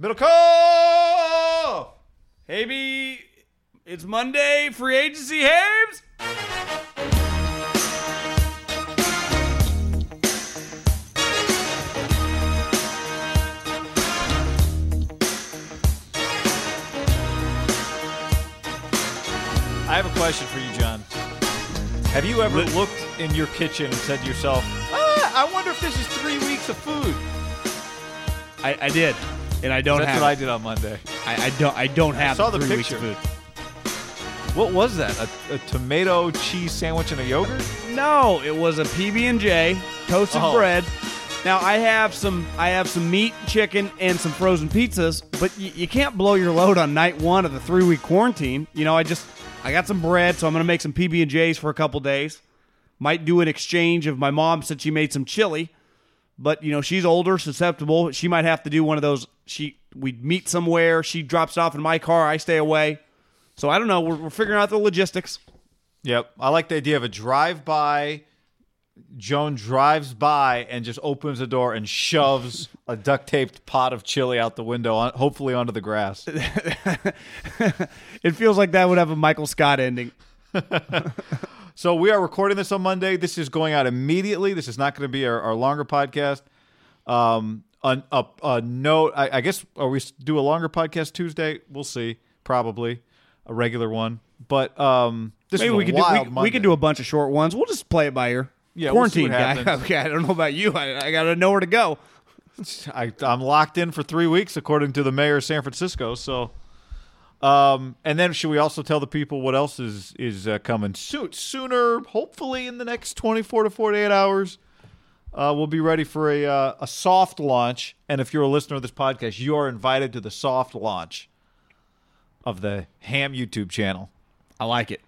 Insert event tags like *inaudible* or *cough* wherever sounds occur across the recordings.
Middlekauff! Hey, B, it's Monday, free agency, Habes! I have a question for you, John. Have you ever Li- looked in your kitchen and said to yourself, ah, I wonder if this is three weeks of food? I, I did, and I don't That's have what I did on Monday. I, I don't. I don't have I saw the three picture. of food. What was that? A, a tomato cheese sandwich and a yogurt? No, it was a PB and J, toasted Oh. bread. Now I have some. I have some meat, chicken, and some frozen pizzas. But y- you can't blow your load on night one of the three week quarantine. You know, I just I got some bread, so I'm gonna make some PB and J's for a couple days. Might do an exchange of my mom said she made some chili, but you know she's older, susceptible. She might have to do one of those. She we'd meet somewhere. She drops it off in my car. I stay away. So I don't know. We're, we're figuring out the logistics. Yep. I like the idea of a drive by. Joan drives by and just opens the door and shoves a duct taped pot of chili out the window, on, hopefully onto the grass. *laughs* It feels like that would have a Michael Scott ending. *laughs* So we are recording this on Monday. This is going out immediately. This is not going to be our, our longer podcast. Um, a, a, a note. I, I guess are we do a longer podcast Tuesday? We'll see. Probably a regular one. But um, this Maybe is a we could do, we, we could do a bunch of short ones. We'll just play it by ear. Yeah, we'll quarantine guy. *laughs* Okay, I don't know about you. I, I got to know where to go. I, I'm locked in for three weeks, according to the mayor of San Francisco. So, um, and then should we also tell the people what else is is uh, coming soon? Sooner, hopefully, in the next 24 to 48 hours, uh, we'll be ready for a uh, a soft launch. And if you're a listener of this podcast, you are invited to the soft launch of the Ham YouTube channel. I like it.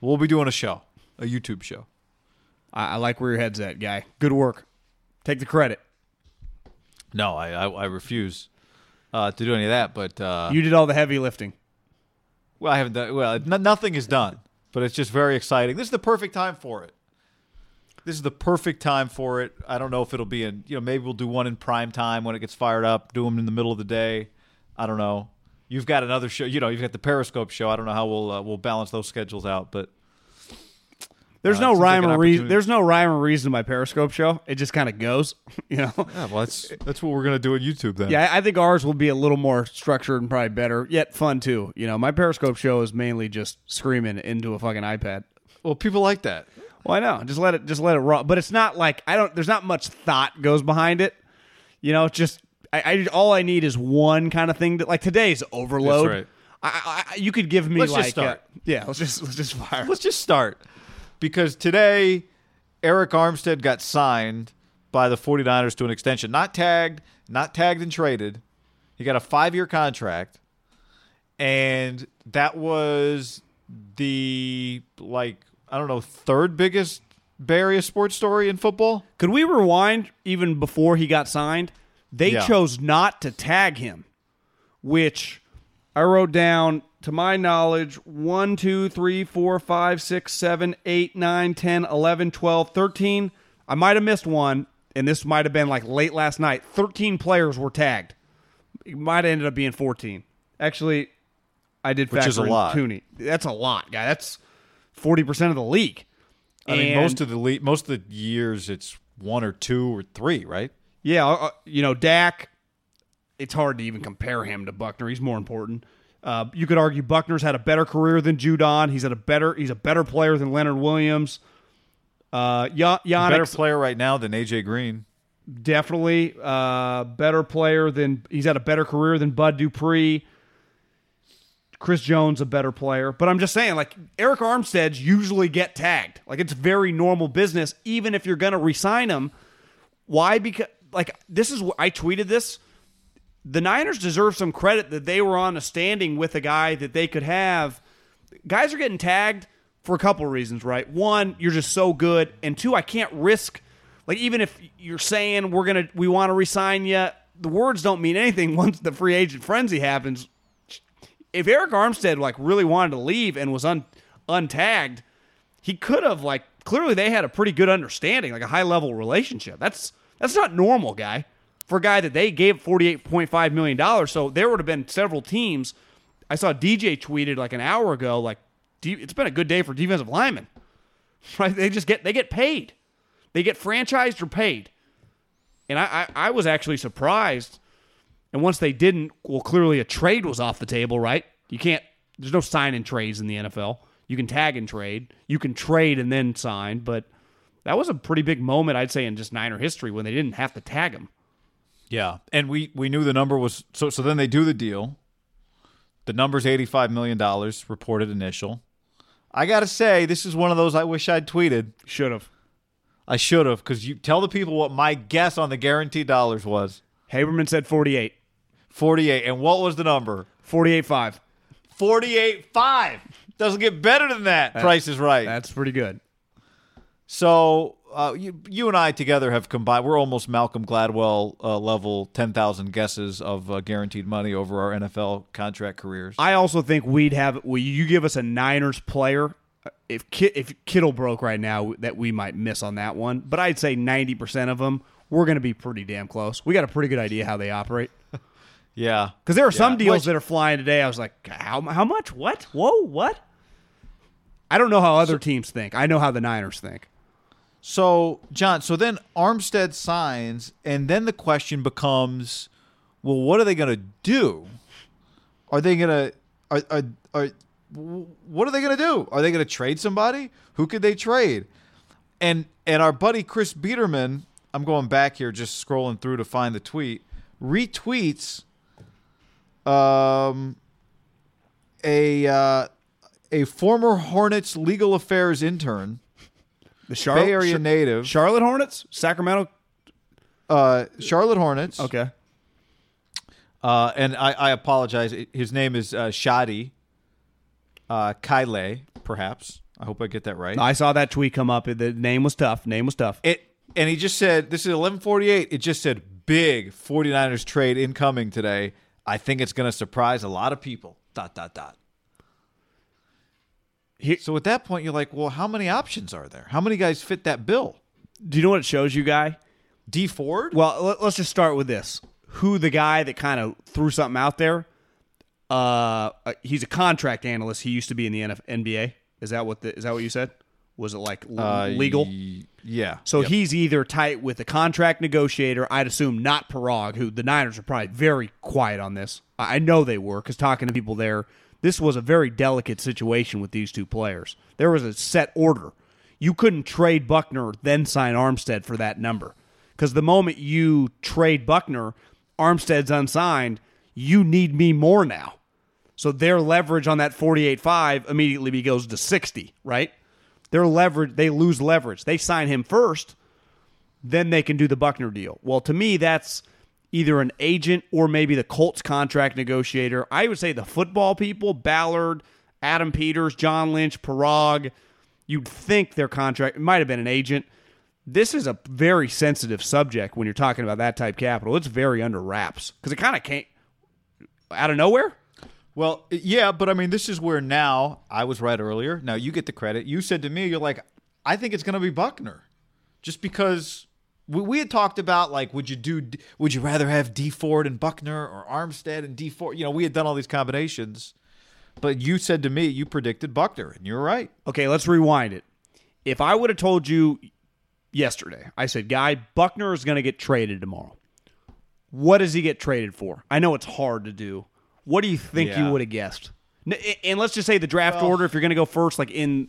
We'll be doing a show, a YouTube show. I, I like where your head's at, guy. Good work. Take the credit. No, I I, I refuse uh, to do any of that. But uh, You did all the heavy lifting. Well, I haven't done. Well, nothing is done, but it's just very exciting. This is the perfect time for it. This is the perfect time for it. I don't know if it'll be in. You know, maybe we'll do one in prime time when it gets fired up. Do them in the middle of the day. I don't know. You've got another show. You know, you've got the Periscope show. I don't know how we'll uh, we'll balance those schedules out, but There's Uh, no seems like rhyme or reason. There's no rhyme or reason to my Periscope show. It just kind of goes. *laughs* You know. yeah, well, that's that's what we're gonna do on YouTube then. Yeah, I think ours will be a little more structured and probably better, yet fun too. You know, my Periscope show is mainly just screaming into a fucking iPad. Well, people like that. Well, I know. Just let it just let it roll. But it's not like I don't. There's not much thought goes behind it. You know, it's just I, I all I need is one kind of thing. That like today's overload. right. I, I, you could give me Let's like just start. uh, yeah. Let's just let's just fire. Let's just start because today Arik Armstead got signed by the 49ers to an extension, not tagged, not tagged and traded. He got a 5-year contract and that was the like I don't know, third biggest Bay Area sports story in football? Could we rewind even before he got signed? They Yeah. chose not to tag him, which I wrote down to my knowledge 1, 2, 3, 4, 5, 6, 7, 8, 9, 10, 11, 12, 13. I might have missed one, and this might have been like late last night. 13 players were tagged. It might have ended up being 14. Actually, I did Which factor is a in lot. Tooney. That's a lot, guy. That's 40% of the league. I mean, most of the le- most of the years it's one or two or three, right? Yeah, uh, you know, Dak, it's hard to even compare him to Buckner. He's more important. Uh, you could argue Buckner's had a better career than Judon. He's had a better he's a better player than Leonard Williams. Uh, Ya- Better player right now than AJ Green. definitely uh, better player than he's had a better career than Bud Dupree. Chris Jones a better player, but I'm just saying, like Arik Armstead's usually get tagged. Like it's very normal business, even if you're going to resign him. Why? Because like this is I tweeted this. The Niners deserve some credit that they were on a standing with a guy that they could have. Guys are getting tagged for a couple of reasons, right? One, you're just so good, and two, I can't risk like even if you're saying we're gonna we want to resign you, the words don't mean anything *laughs* once the free agent frenzy happens. If Arik Armstead like really wanted to leave and was un untagged, he could have like clearly they had a pretty good understanding, like a high level relationship. That's that's not normal, guy. For a guy that they gave forty eight point five million dollars, so there would have been several teams. I saw DJ tweeted like an hour ago, like it's been a good day for defensive linemen. *laughs* Right? They just get they get paid, they get franchised or paid. And I, I, I was actually surprised. And once they didn't, well, clearly a trade was off the table, right? You can't. There's no sign and trades in the NFL. You can tag and trade. You can trade and then sign, but that was a pretty big moment, I'd say, in just Niner history when they didn't have to tag him. Yeah, and we we knew the number was so. So then they do the deal. The number's eighty five million dollars reported initial. I gotta say, this is one of those I wish I'd tweeted. Should have. I should have, because you tell the people what my guess on the guaranteed dollars was. Haberman said 48. Forty eight, and what was the number? 48.5. Forty eight five. Doesn't get better than that. Price is right. That's pretty good. So uh, you, you and I together have combined. We're almost Malcolm Gladwell uh, level, ten thousand guesses of uh, guaranteed money over our NFL contract careers. I also think we'd have. Will you give us a Niners player? If Ki- if Kittle broke right now, that we might miss on that one. But I'd say ninety percent of them, we're going to be pretty damn close. We got a pretty good idea how they operate. *laughs* yeah, Because there are some Yeah. deals Which- that are flying today. I was like, how how much? What? Whoa, what? I don't know how other teams think. I know how the Niners think. So, John, so then Armstead signs, and then the question becomes, well, what are they going to do? Are they going to are are are what are they going to do? Are they going to trade somebody? Who could they trade? And and our buddy Chris Biderman, I'm going back here just scrolling through to find the tweet, retweets um a uh, a former Hornets legal affairs intern The Charlotte Bay Area native, Charlotte Hornets, Sacramento. uh, Charlotte Hornets. Okay, Uh, and I, I apologize. His name is uh, Shadi uh, Kyle, perhaps. I hope I get that right. I saw that tweet come up. The name was tough. Name was tough. It and he just said this is 1148. It just said big 49ers trade incoming today. I think it's going to surprise a lot of people. Dot dot dot. Here- So at that point, you're like, well, how many options are there? How many guys fit that bill? Do you know what it shows you, guy? D Ford? Well, let, us just start with this. Who the guy that kind of threw something out there? Uh, uh, he's a contract analyst. He used to be in the NF- NBA. Is that what the, is that what you said? Was it like l- Uh, legal? y- yeah. So Yep. he's either tight with a contract negotiator. I'd assume not Paraag, who the Niners are probably very quiet on this. I I know they were because talking to people there, this was a very delicate situation with these two players. There was a set order. You couldn't trade Buckner then sign Armstead for that number because the moment you trade Buckner, Armstead's unsigned. You need me more now. So their leverage on that 48.5 immediately goes to 60, right? Their leverage, they lose leverage. They sign him first, then they can do the Buckner deal. Well, to me, that's either an agent or maybe the Colts contract negotiator. I would say the football people, Ballard, Adam Peters, John Lynch, Paraag. You'd think their contract might have been an agent. This is a very sensitive subject when you're talking about that type capital. It's very under wraps because it kind of came out of nowhere. Well, yeah, but I mean, this is where now I was right earlier. Now you get the credit. You said to me, you're like, I think it's going to be Buckner, just because we, we had talked about like, would you do? Would you rather have D Ford and Buckner or Armstead and D Ford? You know, we had done all these combinations, but you said to me, you predicted Buckner, and you're right. Okay, let's rewind it. If I would have told you yesterday, I said, Guy, Buckner is going to get traded tomorrow. What does he get traded for? I know it's hard to do. What do you think Yeah. you would have guessed? And let's just say the draft Well- order, if you're going to go first, like in,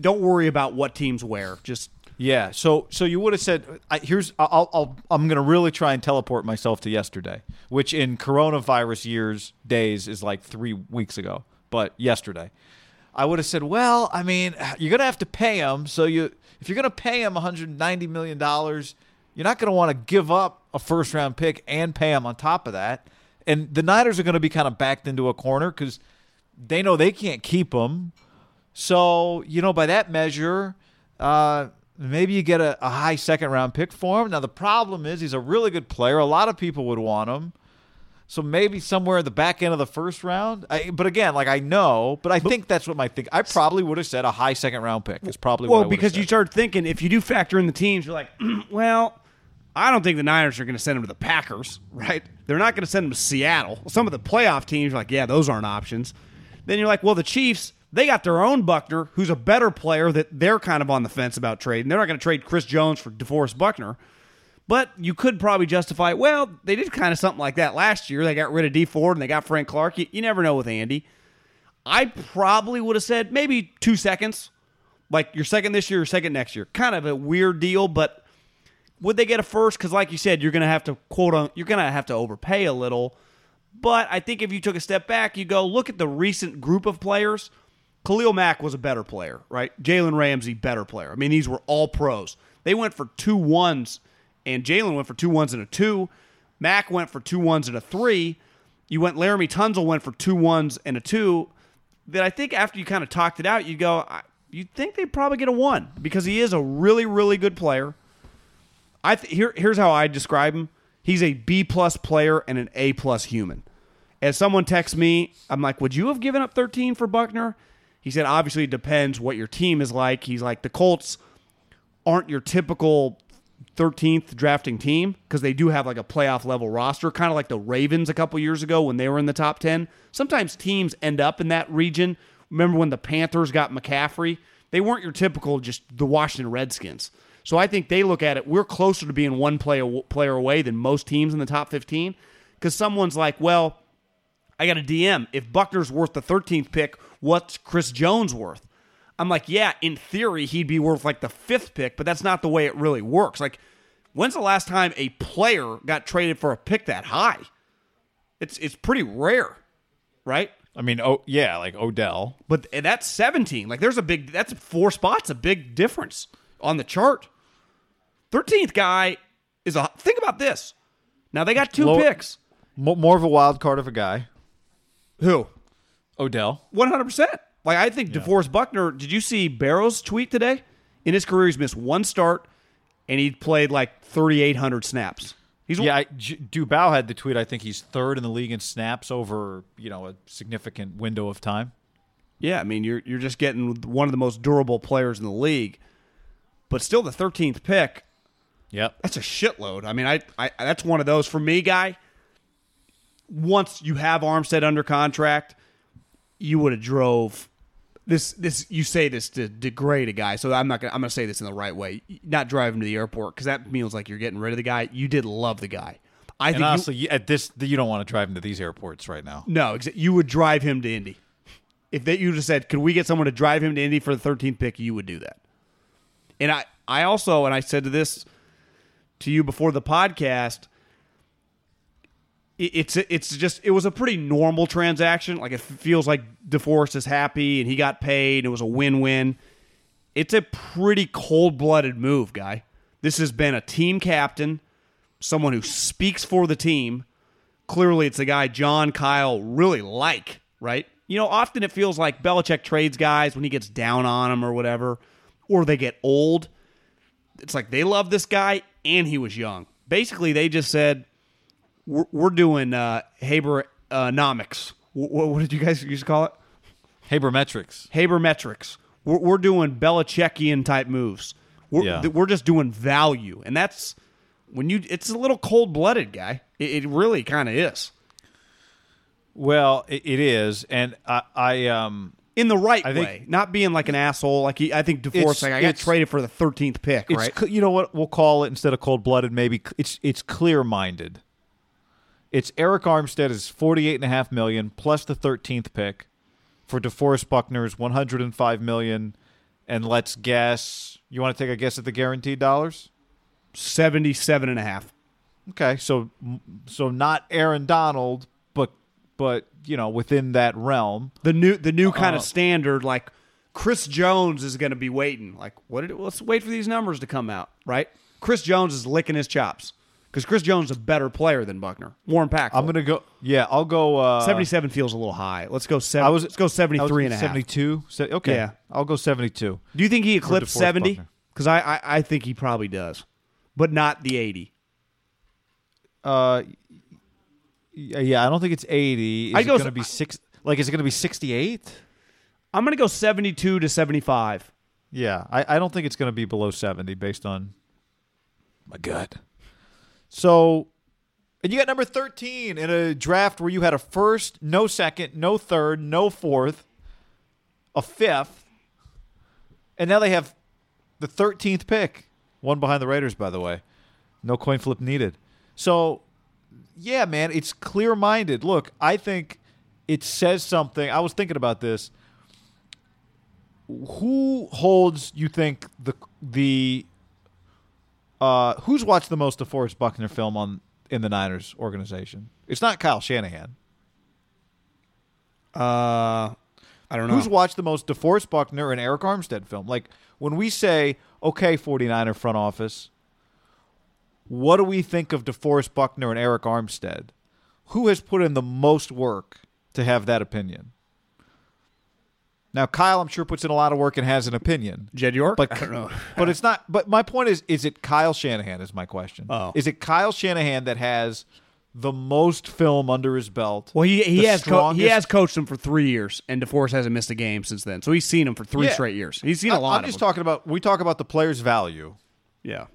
don't worry about what teams wear. Just Yeah. So so you would have said, I, "Here's I'll, I'll I'm going to really try and teleport myself to yesterday, which in coronavirus years days is like three weeks ago, but yesterday." I would have said, "Well, I mean, you're going to have to pay him. So you if you're going to pay him 190 million dollars, you're not going to want to give up a first round pick and pay him on top of that." And the Niners are going to be kind of backed into a corner because they know they can't keep him. So, you know, by that measure, uh, maybe you get a, a high second round pick for him. Now, the problem is he's a really good player. A lot of people would want him. So maybe somewhere in the back end of the first round. I, but again, like I know, but I think that's what my think. I probably would have said a high second round pick. Is probably what I well, because you start thinking if you do factor in the teams, you're like, *clears throat* well, I don't think the Niners are going to send him to the Packers, right? They're not going to send him to Seattle. Some of the playoff teams are like, yeah, those aren't options. Then you're like, well, the Chiefs, they got their own Buckner, who's a better player that they're kind of on the fence about trading. They're not going to trade Chris Jones for DeForest Buckner. But you could probably justify, well, they did kind of something like that last year. They got rid of D Ford and they got Frank Clark. You, you never know with Andy. I probably would have said maybe two seconds, like your second this year, your second next year. Kind of a weird deal, but would they get a first? Because, like you said, you're going to have to quote on, you're going to have to overpay a little. But I think if you took a step back, you go look at the recent group of players. Khalil Mack was a better player, right? Jalen Ramsey, better player. I mean, these were all pros. They went for two ones, and Jalen went for two ones and a two. Mack went for two ones and a three. You went Laremy Tunsil went for two ones and a two. That I think after you kind of talked it out, you go, you'd think they'd probably get a one because he is a really, really good player. I th- here here's how I describe him. He's a B plus player and an A plus human. As someone texts me, I'm like, "Would you have given up 13 for Buckner?" He said, "Obviously, it depends what your team is like." He's like, "The Colts aren't your typical 13th drafting team because they do have like a playoff level roster, kind of like the Ravens a couple years ago when they were in the top 10. Sometimes teams end up in that region. Remember when the Panthers got McCaffrey? They weren't your typical just the Washington Redskins. So I think they look at it. We're closer to being one player player away than most teams in the top 15 because someone's like, well, I got a DM. If Buckner's worth the 13th pick, what's Chris Jones worth? I'm like, yeah, in theory, he'd be worth like the fifth pick, but that's not the way it really works. Like, when's the last time a player got traded for a pick that high? It's it's pretty rare, right? I mean, oh yeah, like Odell. But that's 17. Like, there's a big, that's four spots, a big difference on the chart. 13th guy is a, think about this. Now, they got two Lower- picks. Mo- more of a wild card of a guy. Who? Odell. One hundred percent. Like I think DeForest Buckner. Did you see Barrow's tweet today? In his career, he's missed one start, and he played like thirty eight hundred snaps. He's Yeah, I, J- Dubow had the tweet. I think he's third in the league in snaps over you know a significant window of time. yeah. I mean, you're you're just getting one of the most durable players in the league, but still the thirteenth pick. Yep. That's a shitload. I mean, I, I that's one of those for me, guy. Once you have Armstead under contract, you would have drove this. This you say this to degrade a guy, so I'm not gonna. I'm gonna say this in the right way. Not drive him to the airport because that feels like you're getting rid of the guy. You did love the guy. I And think honestly, you, at this, you don't want to drive him to these airports right now. no, you would drive him to Indy. If that you just said, "Could we get someone to drive him to Indy for the 13th pick?" You would do that. And I, I also, and I said to this to you before the podcast. It's it's just it was a pretty normal transaction. Like it feels like DeForest is happy and he got paid. It was a win win. It's a pretty cold blooded move, guy. This has been a team captain, someone who speaks for the team. Clearly, it's a guy John Kyle really like, right? you know, often it feels like Belichick trades guys when he gets down on them or whatever, or they get old. It's like they love this guy and he was young. Basically, they just said, we're, we're doing uh, Haberonomics. What, what did you guys used to call it? Habermetrics. Habermetrics. We're, we're doing Belichickian type moves. We're, Yeah. we're just doing value, and that's when you. It's a little cold blooded, guy. It, it really kind of is Well, it, it is, and I, I um, in the right I think- way, not being like an asshole. Like he, I think DeForest, like I got traded for the thirteenth pick, it's right? you know what we'll call it instead of cold blooded. Maybe it's it's clear minded. It's Arik Armstead is forty eight and a half million plus the thirteenth pick for DeForest Buckner's one hundred and five million, and let's guess. You want to take a guess at the guaranteed dollars? Seventy-seven and a half. Okay, so so not Aaron Donald, but you know within that realm. The new, the new kind Uh, of standard. Like Chris Jones is going to be waiting. Like what? Did, let's wait for these numbers to come out, right? Chris Jones is licking his chops because Chris Jones is a better player than Buckner, more impactful. I'm gonna go. Yeah, I'll go. Uh, 77 feels a little high. Let's go seven. I was let's go 73 and a half. 72. Se- okay, Yeah. I'll go 72. Do you think he eclipsed 70? Because I, I I think he probably does, but not the 80. Uh, yeah, I don't think it's 80. Is I it go- going to be six? Like, is it going to be 68? I'm gonna go 72 to 75. Yeah, I, I don't think it's going to be below 70 based on my gut. So, and you got number 13 in a draft where you had a first, no second, no third, no fourth, a fifth, and now they have the 13th pick, one behind the Raiders, by the way. No coin flip needed. So, yeah, man, it's clear minded. Look, I think it says something. I was thinking about this who holds you think the the uh who's watched the most DeForest Buckner film on in the Niners organization? It's not Kyle Shanahan. Uh, I don't know. Who's watched the most DeForest Buckner and Arik Armstead film? Like when we say, okay, 49er front office, what do we think of DeForest Buckner and Arik Armstead? Who has put in the most work to have that opinion? Now, Kyle, I'm sure puts in a lot of work and has an opinion. Jed York? But I don't know. *laughs* but it's not. But my point is, is it Kyle Shanahan? Is my question. Oh. is it Kyle Shanahan that has the most film under his belt? Well, he he has co- he has coached him for three years, and DeForest hasn't missed a game since then. So he's seen him for three Yeah. straight years. He's seen I- a lot I'm just them. talking about. We talk about the player's value. yeah.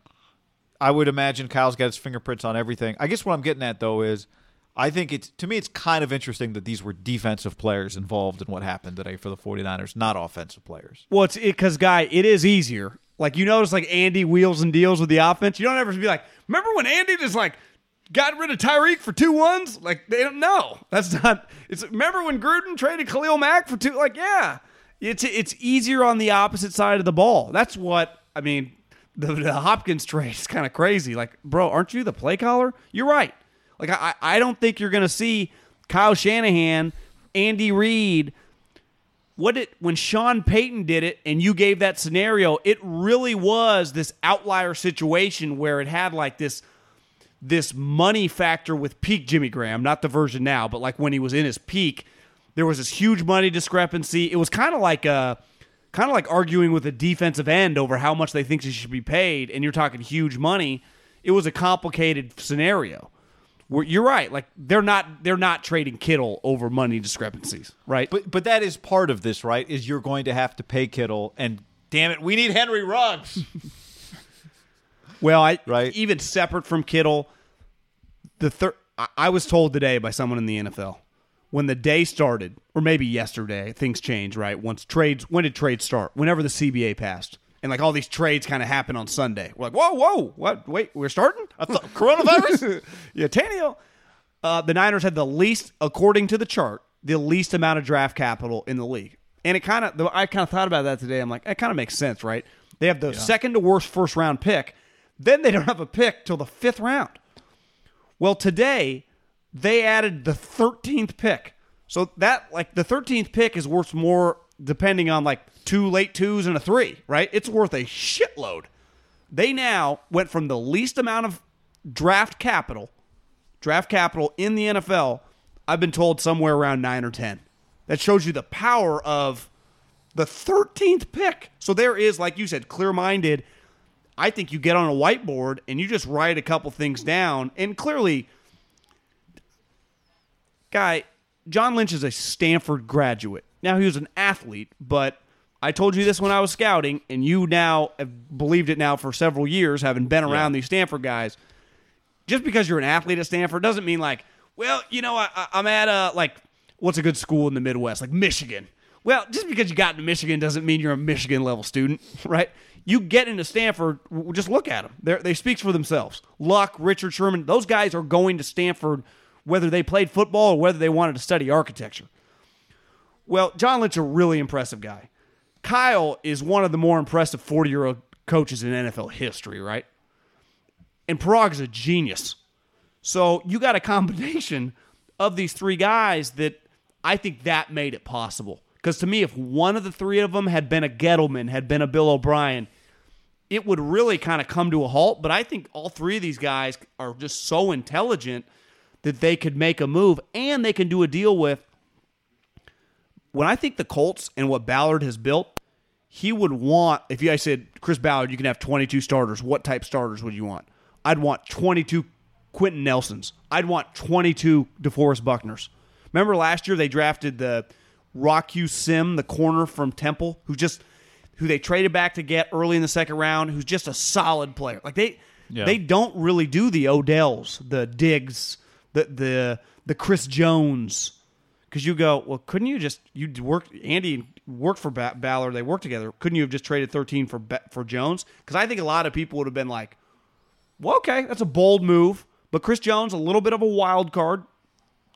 I would imagine Kyle's got his fingerprints on everything. I guess what I'm getting at though is, I think it's to me it's kind of interesting that these were defensive players involved in what happened today for the 49ers, not offensive players. Well, it's because guy, it is easier. Like you notice, like Andy wheels and deals with the offense. You don't ever be like, remember when Andy just like got rid of Tyreek for two ones? Like they don't know. That's not. It's remember when Gruden traded Khalil Mack for two? Like yeah, it's it's easier on the opposite side of the ball. That's what I mean. The, the Hopkins trade is kind of crazy. Like, bro, aren't you the play caller? You're right. Like I I don't think you're gonna see Kyle Shanahan, Andy Reid what it when Sean Payton did it and you gave that scenario, it really was this outlier situation where it had like this this money factor with peak Jimmy Graham, not the version now, but like when he was in his peak, there was this huge money discrepancy. It was kind of like uh kind of like arguing with a defensive end over how much they think she should be paid, and you're talking huge money. It was a complicated scenario. Where you're right, like they're not they're not trading Kittle over money discrepancies, right? But but that is part of this, right? Is you're going to have to pay Kittle, and damn it, we need Henry Ruggs. *laughs* Well, I Right. even separate from Kittle, the third I, I was told today by someone in the NFL when the day started, or maybe yesterday, things changed. Right once trades, when did trades start? Whenever the CBA passed, and like all these trades kind of happen on Sunday. We're like, whoa, whoa, what? Wait, we're starting? I thought *laughs* coronavirus. yeah, Tannehill. Uh, the Niners had the least, according to the chart, the least amount of draft capital in the league. And it kind of, I kind of thought about that today. I'm like, it kind of makes sense, right? They have the second to worst first round pick. Then they don't have a pick till the fifth round. Well, today they added the 13th pick. So that, like, the 13th pick is worth more depending on like two late twos and a three, right? It's worth a shitload. They now went from the least amount of draft capital draft capital in the NFL, I've been told somewhere around nine or ten. That shows you the power of the 13th pick. So there is, like you said, clear minded. I think you get on a whiteboard and you just write a couple things down. And clearly, guy, John Lynch is a Stanford graduate. Now, he was an athlete, but I told you this when I was scouting, and you now have believed it now for several years, having been around these Stanford guys. Just because you're an athlete at Stanford doesn't mean like, well, you know, I, I'm at a like, what's a good school in the Midwest, like Michigan. Well, just because you got into Michigan doesn't mean you're a Michigan level student, *laughs* right? You get into Stanford, just look at them. They're, they speak for themselves. Luck, Richard Sherman, those guys are going to Stanford whether they played football or whether they wanted to study architecture. Well, John Lynch, a really impressive guy. Kyle is one of the more impressive 40 year old coaches in NFL history, right? And Paraag is a genius. So you got a combination of these three guys that I think that made it possible. Because to me, if one of the three of them had been a Gettleman, had been a Bill O'Brien, it would really kind of come to a halt. But I think all three of these guys are just so intelligent that they could make a move and they can do a deal with. When I think the Colts and what Ballard has built, he would want, if you guys said, Chris Ballard, you can have 22 starters, what type starters would you want? I'd want 22 Quentin Nelsons. I'd want 22 DeForest Buckners. Remember last year they drafted the Rock Ya-Sin, the corner from Temple, who just who they traded back to get early in the second round, who's just a solid player. Like they Yeah. they don't really do the Odells, the Diggs, the the the Chris Jones. Because you go, well, couldn't you just you worked Andy worked for ba- Ballard, they worked together. Couldn't you have just traded thirteen for for Jones? Because I think a lot of people would have been like, well, okay, that's a bold move, but Chris Jones, a little bit of a wild card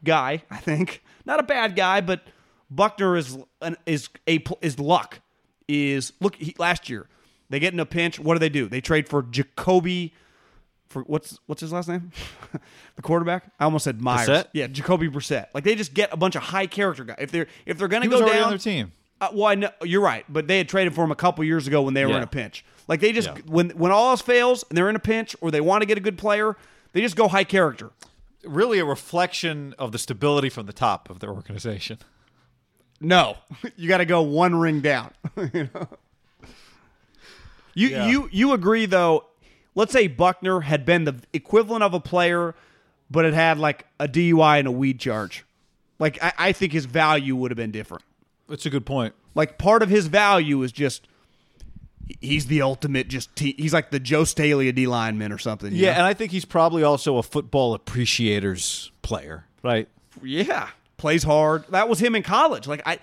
guy, I think, not a bad guy, but Buckner is an, is a is luck is look he, last year they get in a pinch. What do they do? They trade for Jacoby. For what's what's his last name? *laughs* the quarterback. I almost said Myers. Brissett? Yeah, Jacoby Brissett. Like they just get a bunch of high character guys. If they're if they're gonna was go already down on their team. uh, well, I know you're right, but they had traded for him a couple years ago when they were Yeah. in a pinch. Like they just Yeah. when when all else fails and they're in a pinch or they want to get a good player, they just go high character. Really, a reflection of the stability from the top of their organization. No, *laughs* you got to go one ring down. *laughs* you know? you, Yeah. you you agree though? Let's say Buckner had been the equivalent of a player, but it had like a DUI and a weed charge. Like I, I think his value would have been different. That's a good point. Like part of his value is just he's the ultimate. Just te- he's like the Joe Staley of D lineman or something. you Yeah, know? and I think he's probably also a football appreciators player, right? yeah, plays hard. That was him in college. Like I,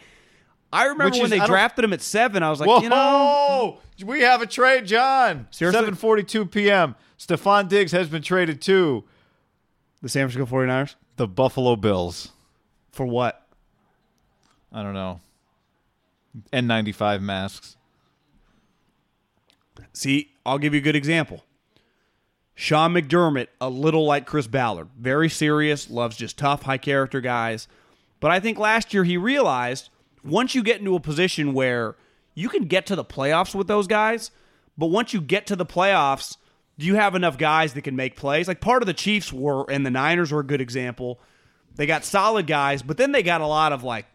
I remember Which when is- they drafted him at seven. I was like, Whoa! you know, we have a trade, John. Seriously? 7:42 p.m. Stefon Diggs has been traded to the San Francisco 49ers the Buffalo Bills. for what? I don't know. N95 masks. See, I'll give you a good example. Sean McDermott, a little like Chris Ballard, very serious, loves just tough, high character guys. But I think last year he realized once you get into a position where you can get to the playoffs with those guys, but once you get to the playoffs, do you have enough guys that can make plays? Like part of the Chiefs were, and the Niners were a good example. They got solid guys, but then they got a lot of like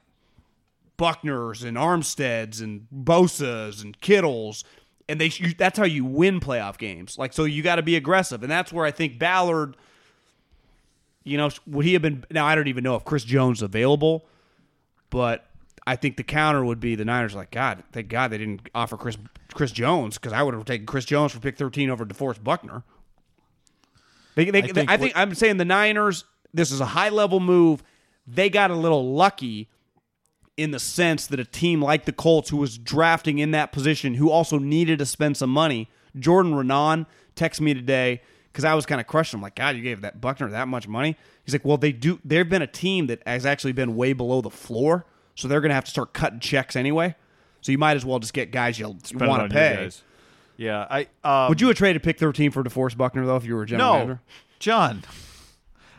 Buckners and Armsteads and Bosa's and Kittles, and they you, that's how you win playoff games. Like so, you got to be aggressive, and that's where I think Ballard. You know, would he have been? Now I don't even know if Chris Jones is available, but I think the counter would be the Niners. Like God, thank God they didn't offer Chris Chris Jones because I would have taken Chris Jones for pick thirteen over DeForest Buckner. They, they, I think think, I think I'm saying the Niners. This is a high level move. They got a little lucky in the sense that a team like the Colts, who was drafting in that position, who also needed to spend some money, Jordan Renan texted me today because I was kind of crushing him. Like, God, you gave that Buckner that much money. He's like, well, they do. They've been a team that has actually been way below the floor, so they're going to have to start cutting checks anyway. So you might as well just get guys you want to pay. Yeah, I um, Would you have traded pick 13 for DeForest Buckner though if you were a general No, manager? John.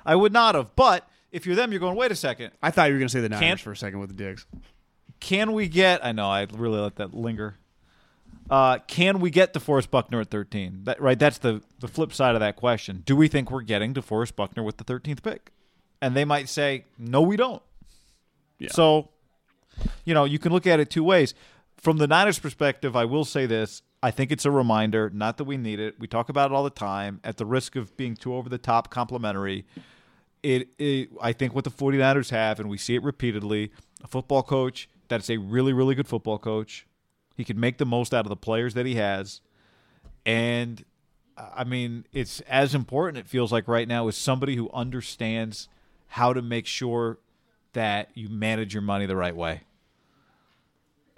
I would not have. But if you're them, you're going. Wait a second. I thought you were going to say the Niners Can't- for a second with the Diggs. Can we get? I know. I really let that linger. Uh, can we get DeForest Buckner at 13? That, right. That's the the flip side of that question. Do we think we're getting DeForest Buckner with the 13th pick? And they might say, no, we don't. Yeah. So you know, you can look at it two ways. From the Niners' perspective, I will say this. I think it's a reminder, not that we need it. We talk about it all the time at the risk of being too over the top complimentary. It, it I think what the 49ers have, and we see it repeatedly, a football coach that's a really, really good football coach. He can make the most out of the players that he has. And I mean, it's as important, it feels like right now, is somebody who understands how to make sure that you manage your money the right way.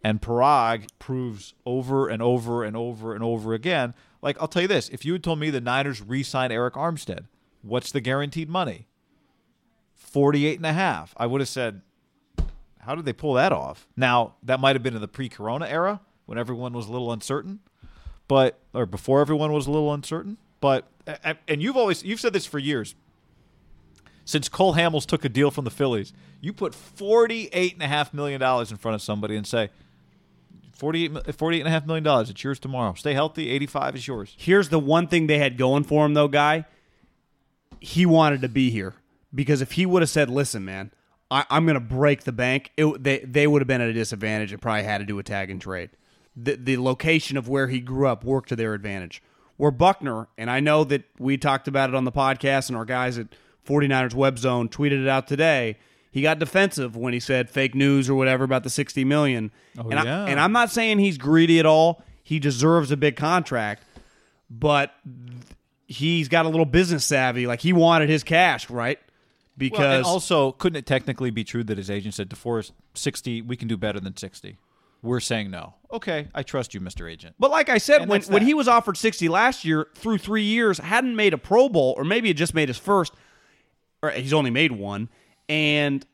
And Paraag proves over and over and over and over again. Like, I'll tell you this if you had told me the Niners re signed Arik Armstead, what's the guaranteed money? 48 and a half. I would have said, how did they pull that off? Now, that might have been in the pre corona era when everyone was a little uncertain, but, or before everyone was a little uncertain. But, and you've always, you've said this for years. Since Cole Hamels took a deal from the Phillies, you put $48.5 million in front of somebody and say, 48, $48.5 million, it's yours tomorrow. Stay healthy, 85 is yours. Here's the one thing they had going for him, though, guy. He wanted to be here because if he would have said, "Listen, man, I, am going to break the bank," it, they they would have been at a disadvantage and probably had to do a tag and trade. The the location of where he grew up worked to their advantage. Where Buckner, and I know that we talked about it on the podcast, and our guys at 49ers Web Zone tweeted it out today. He got defensive when he said fake news or whatever about the 60 million. Oh, and, yeah. I, and I'm not saying he's greedy at all. He deserves a big contract, but he's got a little business savvy. Like he wanted his cash, right? Because Well, and also, couldn't it technically be true that his agent said, DeForest, 60, we can do better than 60? We're saying no. Okay, I trust you, Mr. Agent. But like I said, And when, when he was offered 60 last year through three years, hadn't made a Pro Bowl, or maybe it just made his first, or he's only made one, and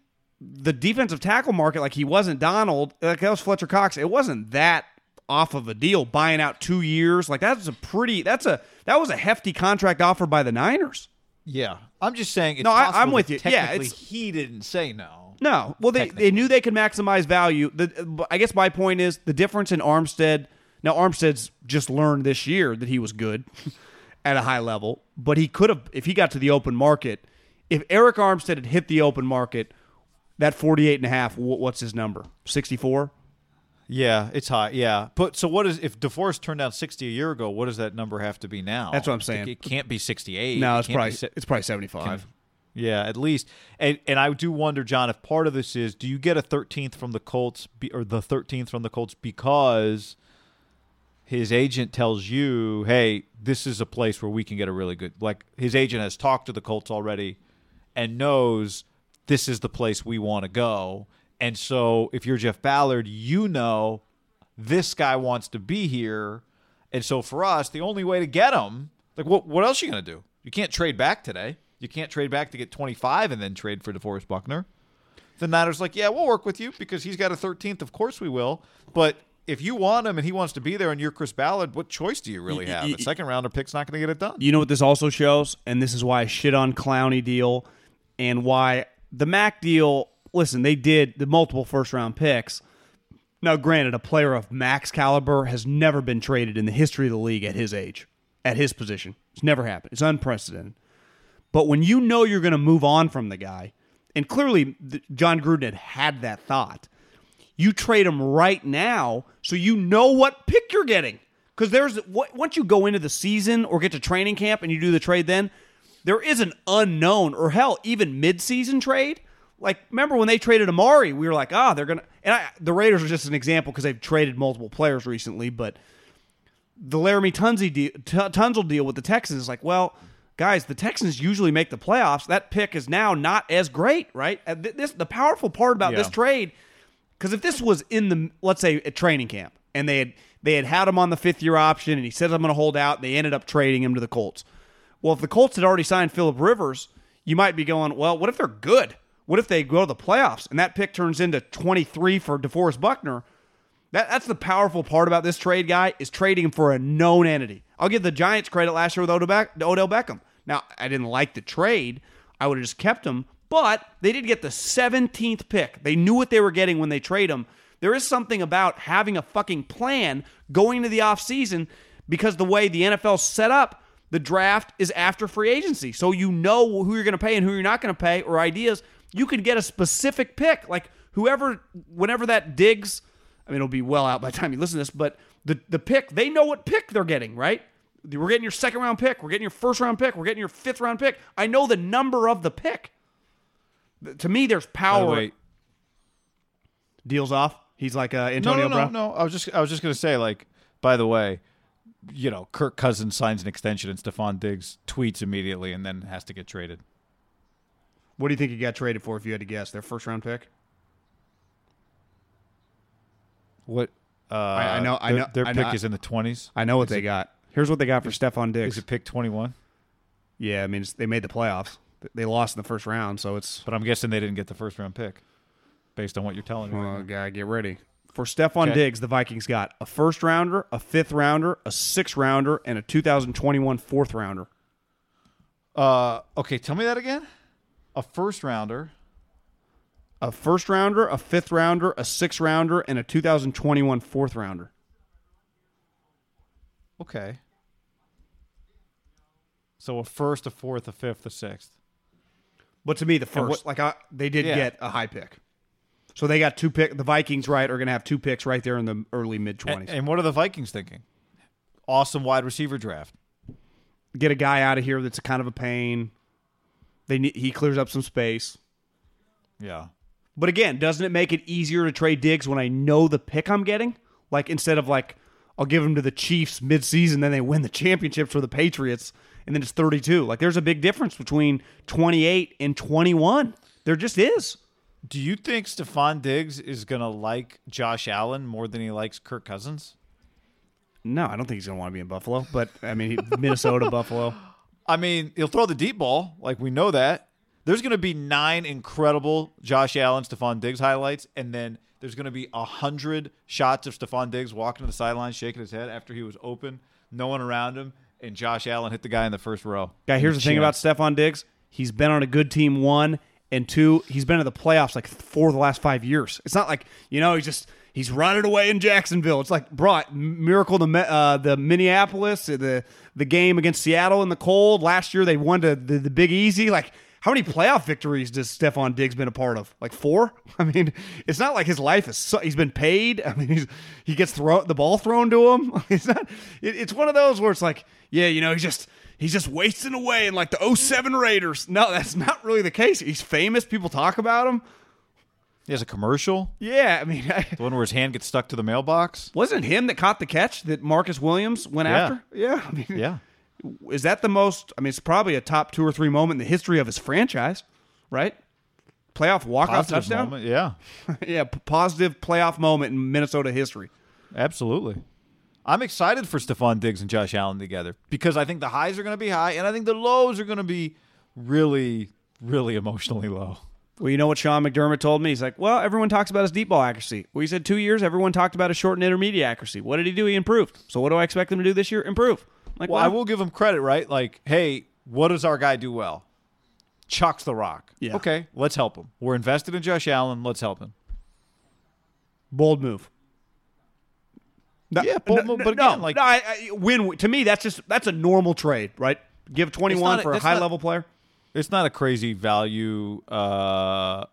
the defensive tackle market, like he wasn't Donald, like that was Fletcher Cox, it wasn't that off of a deal, buying out two years. Like that's a pretty, that's a, that was a hefty contract offered by the Niners. Yeah. I'm just saying it's No, I, I'm with you. Yeah, it's- he didn't say no. No, well, they, they knew they could maximize value. The, I guess my point is the difference in Armstead. Now, Armstead's just learned this year that he was good *laughs* at a high level, but he could have, if he got to the open market, if Arik Armstead had hit the open market, that 48 and a half, what's his number? 64? Yeah, it's high. Yeah. But so what is, if DeForest turned down 60 a year ago, what does that number have to be now? That's what I'm saying. It can't be 68. No, it's can't probably, si- it's probably 75. Yeah, at least. And and I do wonder, John, if part of this is do you get a 13th from the Colts be, or the 13th from the Colts because his agent tells you, "Hey, this is a place where we can get a really good." Like his agent has talked to the Colts already and knows this is the place we want to go. And so if you're Jeff Ballard, you know this guy wants to be here. And so for us, the only way to get him, like what what else are you going to do? You can't trade back today. You can't trade back to get 25 and then trade for DeForest Buckner. The Niners like, yeah, we'll work with you because he's got a 13th. Of course we will. But if you want him and he wants to be there and you're Chris Ballard, what choice do you really have? A second rounder pick's not going to get it done. You know what this also shows, and this is why I shit on Clowney deal, and why the Mack deal. Listen, they did the multiple first round picks. Now, granted, a player of Mack's caliber has never been traded in the history of the league at his age, at his position. It's never happened. It's unprecedented. But when you know you're going to move on from the guy, and clearly John Gruden had had that thought, you trade him right now so you know what pick you're getting. Because there's once you go into the season or get to training camp and you do the trade, then there is an unknown or hell even mid-season trade. Like remember when they traded Amari, we were like, ah, they're gonna. And I, the Raiders are just an example because they've traded multiple players recently, but the Laremy Tunsil deal, Tunsil deal with the Texans is like, well, guys, the Texans usually make the playoffs. That pick is now not as great, right? This the powerful part about this trade, because if this was in the let's say at training camp and they had they had had him on the fifth year option and he said I'm going to hold out, they ended up trading him to the Colts. Well, if the Colts had already signed Philip Rivers, you might be going, well, what if they're good? What if they go to the playoffs and that pick turns into 23 for DeForest Buckner? That, that's the powerful part about this trade, guy, is trading him for a known entity. I'll give the Giants credit last year with Odell, Beckham. Now, I didn't like the trade. I would have just kept him, but they did get the 17th pick. They knew what they were getting when they trade him. There is something about having a fucking plan going into the offseason because the way the NFL's set up, the draft is after free agency. So you know who you're going to pay and who you're not going to pay or ideas. You can get a specific pick. Like, whoever, whenever that Diggs, I mean, it'll be well out by the time you listen to this, but the, the pick, they know what pick they're getting, right? We're getting your second round pick. We're getting your first round pick. We're getting your fifth round pick. I know the number of the pick. To me, there's By the power. way, Deals off. He's like uh, no, Antonio no, no, Brown. no. I was just, I was just gonna say, like, by the way, you know, Kirk Cousins signs an extension, and Stefon Diggs tweets immediately, and then has to get traded. What do you think he got traded for if you had to guess? Their first round pick? What? Uh, I know- I their- know- Their I pick know- is in the twenties. I know what they got. Here's what they got for Stefon Diggs. Is it pick twenty one? yeah, I mean, it's, they made the playoffs. They lost in the first round, so it's. But I'm guessing they didn't get the first round pick, based on what you're telling me. right Well, now. gotta get ready. For Stefon Okay. Diggs, the Vikings got a first rounder, a fifth rounder, a sixth rounder, and a 2021 fourth rounder. Uh, okay, tell me that again. A first rounder. A first rounder, a fifth rounder, a sixth rounder, and a 2021 fourth rounder. Okay. So a first, a fourth, a fifth, a sixth. But to me, the first, what- like I, they did Yeah. get a high pick. So they got two pick. The Vikings, right, are going to have two picks right there in the early mid twenties. and what are the Vikings thinking? Awesome wide receiver draft. Get a guy out of here that's a kind of a pain. They need, he clears up some space. Yeah. But again, doesn't it make it easier to trade Diggs when I know the pick I'm getting? Like instead of like I'll give him to the Chiefs midseason, then they win the championships for the Patriots, and then it's 32. Like there's a big difference between 28 and 21. There just is. Do you think Stefon Diggs is going to like Josh Allen more than he likes Kirk Cousins? No, I don't think he's gonna want to be in Buffalo. But I mean, *laughs* Minnesota, Buffalo. I mean, he'll throw the deep ball. Like, we know that. There's going to be nine incredible Josh Allen, Stefon Diggs highlights, and then there's going to be a hundred shots of Stefon Diggs walking to the sideline, shaking his head after he was open, no one around him, and Josh Allen hit the guy in the first row. Guy, here's the thing about Stefon Diggs. He's been on a good team one and two. He's been in the playoffs like four of the last five years. It's not like you know he's just he's running away in Jacksonville. It's like bro, miracle the uh, the Minneapolis uh, the the game against Seattle in the cold last year. They won the, the the Big Easy. Like how many playoff victories does Stefon Diggs been a part of? Like four. *laughs* I mean, it's not like his life is. So, he's been paid. I mean, he's he gets throw the ball thrown to him. *laughs* It's not. It, it's one of those where it's like, yeah, you know, he's just he's just wasting away in like the 07 Raiders. No, that's not really the case. He's famous. People talk about him. He has a commercial, Yeah, I mean, the one where his hand gets stuck to the mailbox. wasn't him that caught the catch that Marcus Williams went Yeah. after? Yeah, I mean, Yeah. is that the most? I mean, it's probably a top two or three moment in the history of his franchise, right? Playoff walk off touchdown. moment. Yeah. *laughs* yeah, p- positive playoff moment in Minnesota history. Absolutely. I'm excited for Stefon Diggs and Josh Allen together because I think the highs are going to be high and I think the lows are going to be really, really emotionally low. Well, you know what Sean McDermott told me? He's like, well, everyone talks about his deep ball accuracy. Well, he said two years, everyone talked about his short and intermediate accuracy. What did he do? He improved. So what do I expect him to do this year? Improve. I'm like, Well, I will give him credit, right? Like, hey, what does our guy do well? Chucks the rock. Yeah. Okay, let's help him. We're invested in Josh Allen. Let's help him. bold move. No, Yeah, bold no, but no, again, like- no, I, I, win. To me, that's just that's a normal trade, right? Give twenty one for a high not- level player. It's not a crazy value. Uh,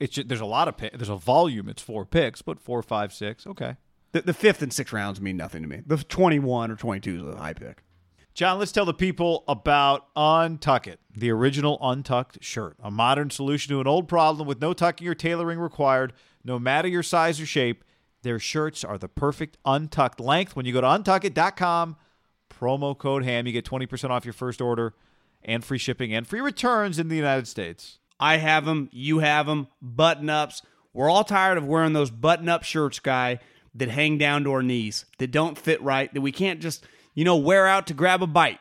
it's just, there's a lot of pick, there's a volume. It's four picks, but four, five, six. Okay. The, the fifth and sixth rounds mean nothing to me. The twenty one or twenty two is a high pick. John, let's tell the people about Untuck It, the original untucked shirt, a modern solution to an old problem with no tucking or tailoring required, no matter your size or shape. Their shirts are the perfect untucked length. When you go to untuckit.com, promo code HAM, you get 20% off your first order and free shipping and free returns in the United States. I have them. You have them. Button ups. We're all tired of wearing those button up shirts, guy, that hang down to our knees, that don't fit right, that we can't just, you know, wear out to grab a bite.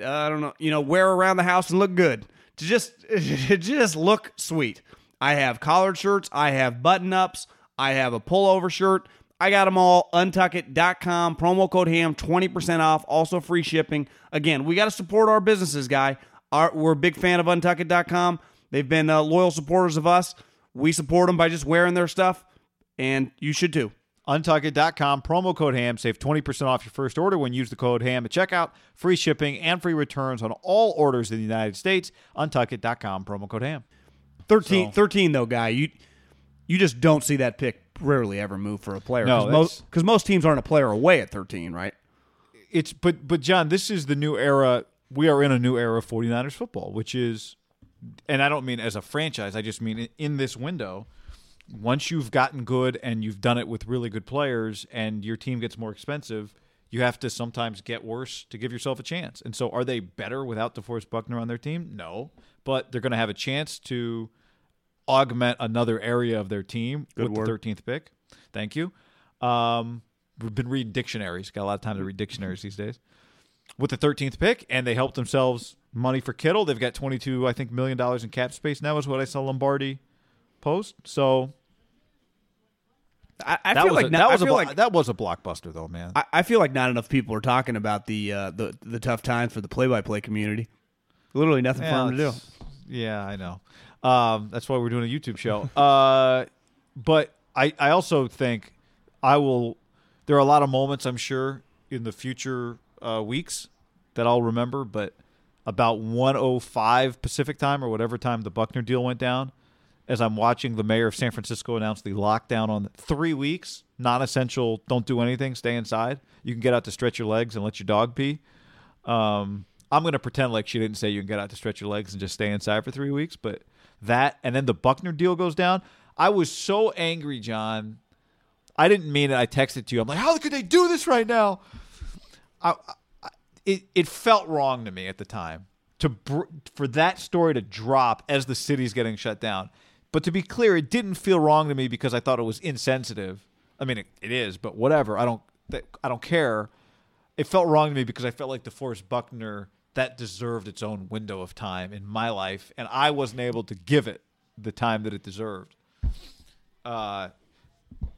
Uh, I don't know, you know, wear around the house and look good. To just, *laughs* to just look sweet. I have collared shirts. I have button ups. I have a pullover shirt. I got them all. Untuckit.com. Promo code HAM, 20% off. Also free shipping. Again, we got to support our businesses, guy. Our, we're a big fan of Untuckit.com. They've been uh, loyal supporters of us. We support them by just wearing their stuff, and you should too. Untuckit.com, promo code HAM, save 20% off your first order when you use the code HAM at checkout. Free shipping and free returns on all orders in the United States. Untuckit.com, promo code HAM. 13, So- 13 though, guy. You you just don't see that pick rarely ever move for a player. No, because most, most teams aren't a player away at 13, right? it's but but John, this is the new era. We are in a new era of 49ers football, which is and I don't mean as a franchise, I just mean in- in this window. Once you've gotten good and you've done it with really good players and your team gets more expensive, you have to sometimes get worse to give yourself a chance. And so are they better without DeForest Buckner on their team? No. But they're going to have a chance to augment another area of their team with word. the 13th pick. Thank you. Um, we've been reading dictionaries. Got a lot of time to read dictionaries these days. With the 13th pick, and they helped themselves money for Kittle. They've got 22, I think, million dollars in cap space now, is what I saw Lombardi post. So I, I that feel like a, not- that was a feel blo- like that was a blockbuster, though, man. I, I feel like not enough people are talking about the uh, the the tough times for the play-by-play community. Literally nothing for Yeah, them to do. Yeah, I know. Um, that's why we're doing a YouTube show. *laughs* uh, but I, I also think I will. There are a lot of moments I'm sure in the future uh, weeks that I'll remember. But about 105 Pacific time or whatever time the Buckner deal went down, as I'm watching the mayor of San Francisco announce the lockdown on three weeks, non-essential, don't do anything, stay inside. You can get out to stretch your legs and let your dog pee. Um, I'm going to pretend like she didn't say you can get out to stretch your legs and just stay inside for three weeks. But that, and then the Buckner deal goes down. I was so angry, John. I didn't mean it. I texted to you. I'm like, how could they do this right now? I, I, it it felt wrong to me at the time to br- for that story to drop as the city's getting shut down. But to be clear, it didn't feel wrong to me because I thought it was insensitive. I mean, it, it is, but whatever. I don't I don't care. It felt wrong to me because I felt like the DeForest Buckner that deserved its own window of time in my life, and I wasn't able to give it the time that it deserved. Uh,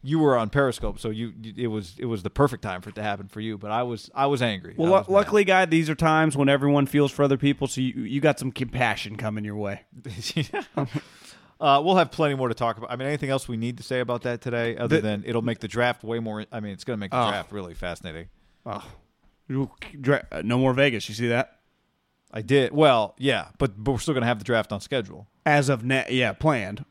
you were on Periscope, so you it was it was the perfect time for it to happen for you. But I was I was angry. Well, was lu- luckily, guy, these are times when everyone feels for other people, so you you got some compassion coming your way. *laughs* uh, we'll have plenty more to talk about. I mean, anything else we need to say about that today, other The- than it'll make the draft way more. I mean, it's going to make the Oh. draft really fascinating. Oh, no more Vegas. You see that? I did well, yeah, but but we're still going to have the draft on schedule. As of net, yeah, planned.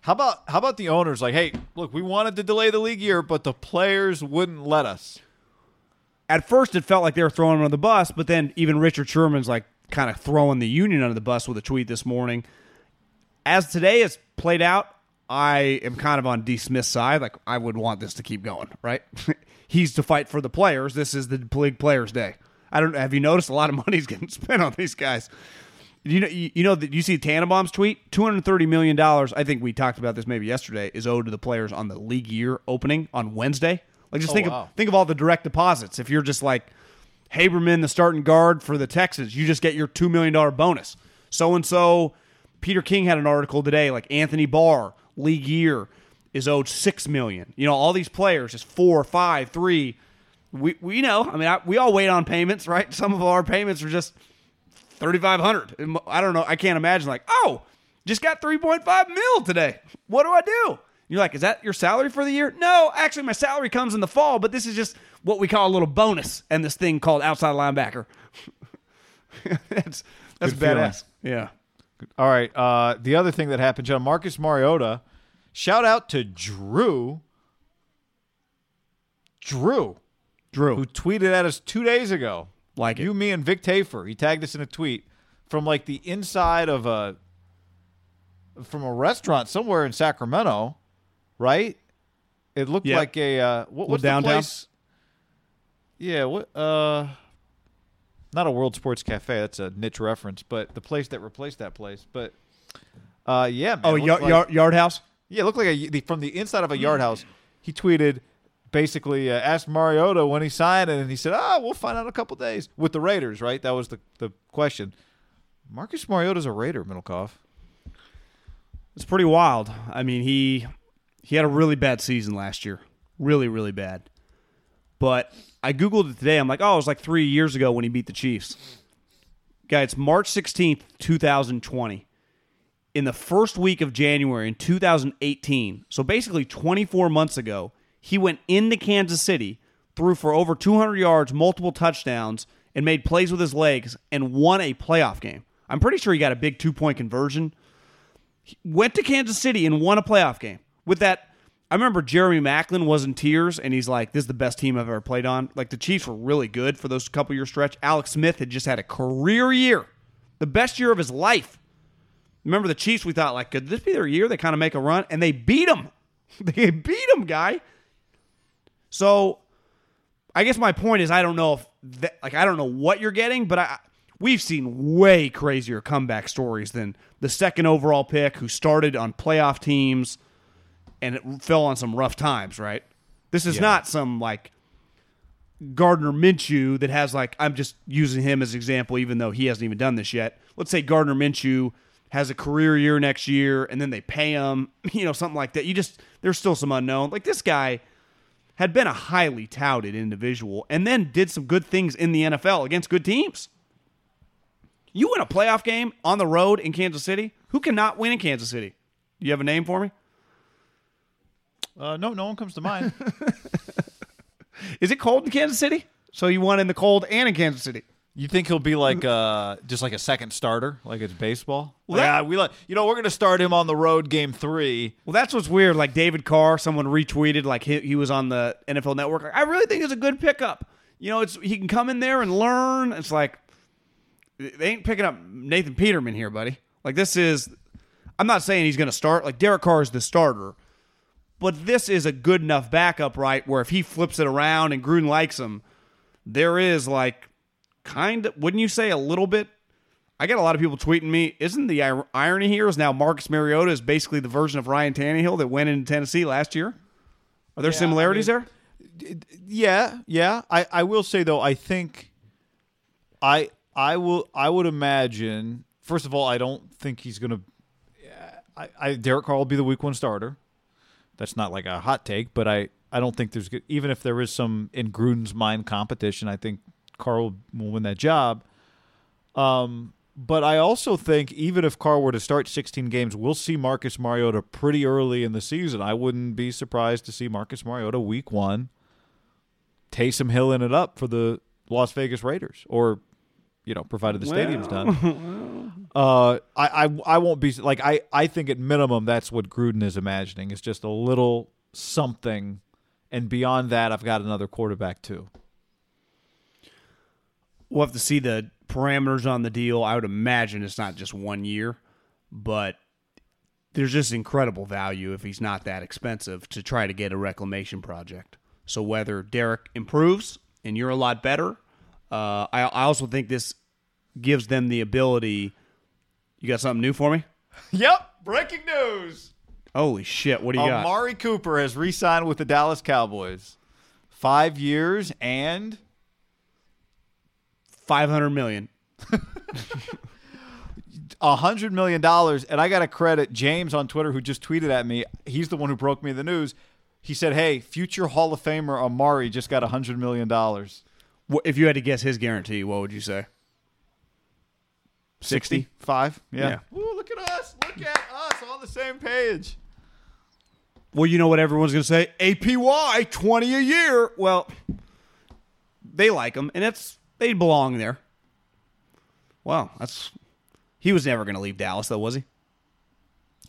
How about how about the owners? Like, hey, look, we wanted to delay the league year, but the players wouldn't let us. At first, it felt like they were throwing him on the bus, but then even Richard Sherman's like kind of throwing the union under the bus with a tweet this morning. As today has played out, I am kind of on D. Smith's side. Like I would want this to keep going, right? *laughs* He's to fight for the players. This is the league players' day. I don't. Have you noticed a lot of money's getting *laughs* spent on these guys? You know, you, you know that you see Tannenbaum's tweet. Two hundred thirty million dollars. I think we talked about this maybe yesterday. Is owed to the players on the league year opening on Wednesday. Like just Oh, think wow. of think of all the direct deposits. If you're just like Haberman, the starting guard for the Texans, you just get your two million dollar bonus. So and so, Peter King had an article today. Like Anthony Barr, league year is owed six million. You know, all these players is four, five, three. We we know. I mean, I, we all wait on payments, right? Some of our payments are just thirty five hundred. I don't know. I can't imagine like, oh, just got three point five mil today. What do I do? You're like, is that your salary for the year? No, actually, my salary comes in the fall, but this is just what we call a little bonus and this thing called outside linebacker. *laughs* that's that's Good feeling. badass. Yeah. All right. Uh, the other thing that happened, John Marcus Mariota. Shout out to Drew. Drew, Drew. who tweeted at us two days ago. Like it. you, me, and Vic Tafur. He tagged us in a tweet from like the inside of a from a restaurant somewhere in Sacramento, right? It looked like a uh, what, what's downtown? the place? Yeah, what? Uh, not a World Sports Cafe. That's a niche reference, but the place that replaced that place. But uh, yeah, man, oh, it yard, like- yard, yard house. yeah, it looked like a, the, from the inside of a yard house. He tweeted, basically uh, asked Mariota when he signed it, and he said, "Ah, we'll find out in a couple days with the Raiders." Right? That was the the question. Marcus Mariota's a Raider, Middlekauff. It's pretty wild. I mean, he he had a really bad season last year. Really, really bad. But I googled it today. I'm like, oh, it was like three years ago when he beat the Chiefs. Guy, it's March 16th, 2020. In the first week of January in 2018, so basically 24 months ago, he went into Kansas City, threw for over 200 yards, multiple touchdowns, and made plays with his legs and won a playoff game. I'm pretty sure he got a big two point conversion went to Kansas City and won a playoff game. with that. I remember Jeremy Maclin was in tears, and he's like, "This is the best team I've ever played on." Like the Chiefs were really good for those couple year stretch. Alex Smith had just had a career year, the best year of his life. Remember the Chiefs? We thought like, could this be their year? They kind of make a run, and they beat them. *laughs* they beat them, guy. So, I guess my point is, I don't know if that, like I don't know what you're getting, but I we've seen way crazier comeback stories than the second overall pick who started on playoff teams and it fell on some rough times, right? This is Yeah. not some like Gardner Minshew that has like I'm just using him as an example, even though he hasn't even done this yet. Let's say Gardner Minshew has a career year next year, and then they pay him, *laughs* you know, something like that. You just there's still some unknown. Like this guy had been a highly touted individual, and then did some good things in the NFL against good teams. You win a playoff game on the road in Kansas City. Who cannot win in Kansas City? Do you have a name for me? Uh, no, no one comes to mind. *laughs* Is it cold in Kansas City? So you won in the cold and in Kansas City. You think he'll be like uh, just like a second starter, like it's baseball? Well, yeah, we like you know we're gonna start him on the road game three. Well, that's what's weird. Like David Carr, someone retweeted like he, he was on the NFL Network. Like, I really think it's a good pickup. You know, it's he can come in there and learn. It's like they ain't picking up Nathan Peterman here, buddy. Like this is. I'm not saying he's going to start. Like Derek Carr is the starter, but this is a good enough backup, right? Where if he flips it around and Gruden likes him, there is like kind of wouldn't you say a little bit I get a lot of people tweeting me. Isn't the ir- irony here is now Marcus Mariota is basically the version of Ryan Tannehill that went into Tennessee last year? Are there Yeah, similarities I mean- there? Yeah, yeah. I, I will say though, I think I I will I would imagine. First of all, I don't think he's gonna. I, I Derek Carr will be the week one starter. That's not like a hot take, but I I don't think there's even if there is some in Gruden's mind competition. I think Carr will, win that job. Um, but I also think even if Carr were to start 16 games, we'll see Marcus Mariota pretty early in the season. I wouldn't be surprised to see Marcus Mariota week one. Taysom Hilling it up for the Las Vegas Raiders, or you know, provided the stadium's done. *laughs* uh, I, I I won't be like I I think at minimum that's what Gruden is imagining. It's just a little something, and beyond that, I've got another quarterback too. We'll have to see the parameters on the deal. I would imagine it's not just one year, but there's just incredible value if he's not that expensive to try to get a reclamation project. So whether Derek improves and you're a lot better, uh, I, I also think this gives them the ability. You got something new for me? *laughs* Yep, breaking news. Holy shit! What do you got? Amari Cooper has re-signed with the Dallas Cowboys, five years and Five hundred million. a hundred million dollars. And I got to credit James on Twitter who just tweeted at me. He's the one who broke me the news. He said, "Hey, future Hall of Famer Amari just got a hundred million dollars." Wh- If you had to guess his guarantee, what would you say? 60? five. Yeah. Ooh, look at us! Look at us on the same page. Well, you know what everyone's going to say? APY, 20 a year. Well, they like him, and it's they belong there. Well, that's he was never going to leave Dallas, though, was he?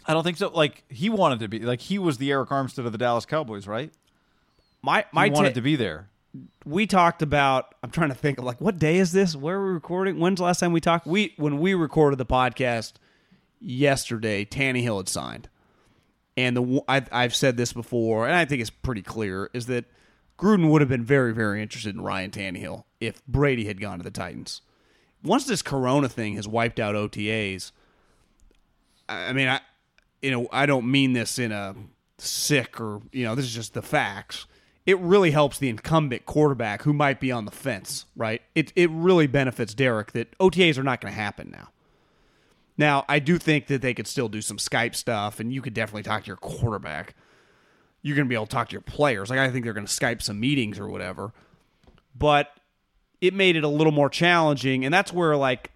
I don't think so. Like he wanted to be. Like he was the Arik Armstead of the Dallas Cowboys, right? My He my wanted ta- to be there. we talked about i'm trying to think of like what day is this where are we recording when's the last time we talked we when we recorded the podcast yesterday Tannehill had signed and the I, i've said this before and i think it's pretty clear is that gruden would have been very very interested in ryan Tannehill if brady had gone to the titans once this corona thing has wiped out otas i mean i you know i don't mean this in a sick or you know this is just the facts it really helps the incumbent quarterback who might be on the fence, right? It it really benefits Derek that OTAs are not going to happen now. Now, I do think that they could still do some Skype stuff, and you could definitely talk to your quarterback. You're going to be able to talk to your players. Like I think they're going to Skype some meetings or whatever. But it made it a little more challenging, and that's where like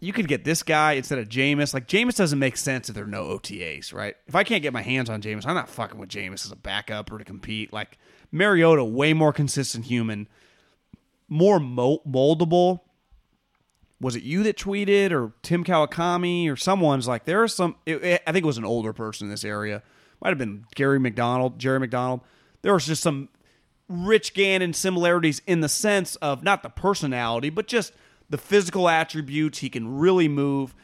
you could get this guy instead of Jameis. Like Jameis doesn't make sense if there are no OTAs, right? If I can't get my hands on Jameis, I'm not fucking with Jameis as a backup or to compete. Like Mariota, way more consistent human, more moldable. Was it you that tweeted or Tim Kawakami or someone's like there are some? It, it- I think it was an older person in this area, might have been Gary McDonald, Jerry McDonald. There was just some Rich Gannon similarities in the sense of not the personality, but just the physical attributes. He can really move.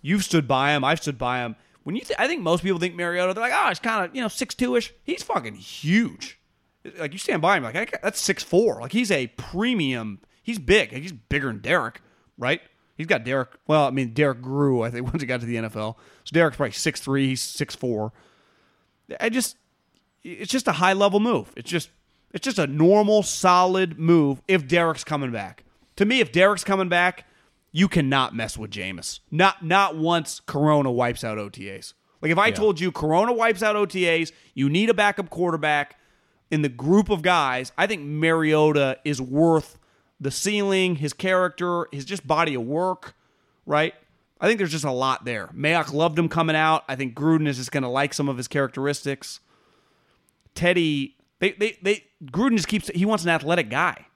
You've stood by him. I've stood by him. When you, th- I think most people think Mariota, they're like, oh, he's kind of you know six two ish. He's fucking huge. Like you stand by him, like that's six four. Like he's a premium. He's big. Like, he's bigger than Derek, right? He's got Derek. Well, I mean, Derek grew. I think *laughs* once he got to the NFL, so Derek's probably six three. He's six four. I just, it's just a high level move. It's just, it's just a normal, solid move. If Derek's coming back, to me, if Derek's coming back, you cannot mess with Jameis. Not, not once Corona wipes out OTAs. Like if I told you Corona wipes out OTAs, you need a backup quarterback in the group of guys. I think Mariota is worth the ceiling, his character, his just body of work, right? I think there's just a lot there. Mayock loved him coming out. I think Gruden is just going to like some of his characteristics. Teddy, they, they, they, Gruden just keeps, he wants an athletic guy.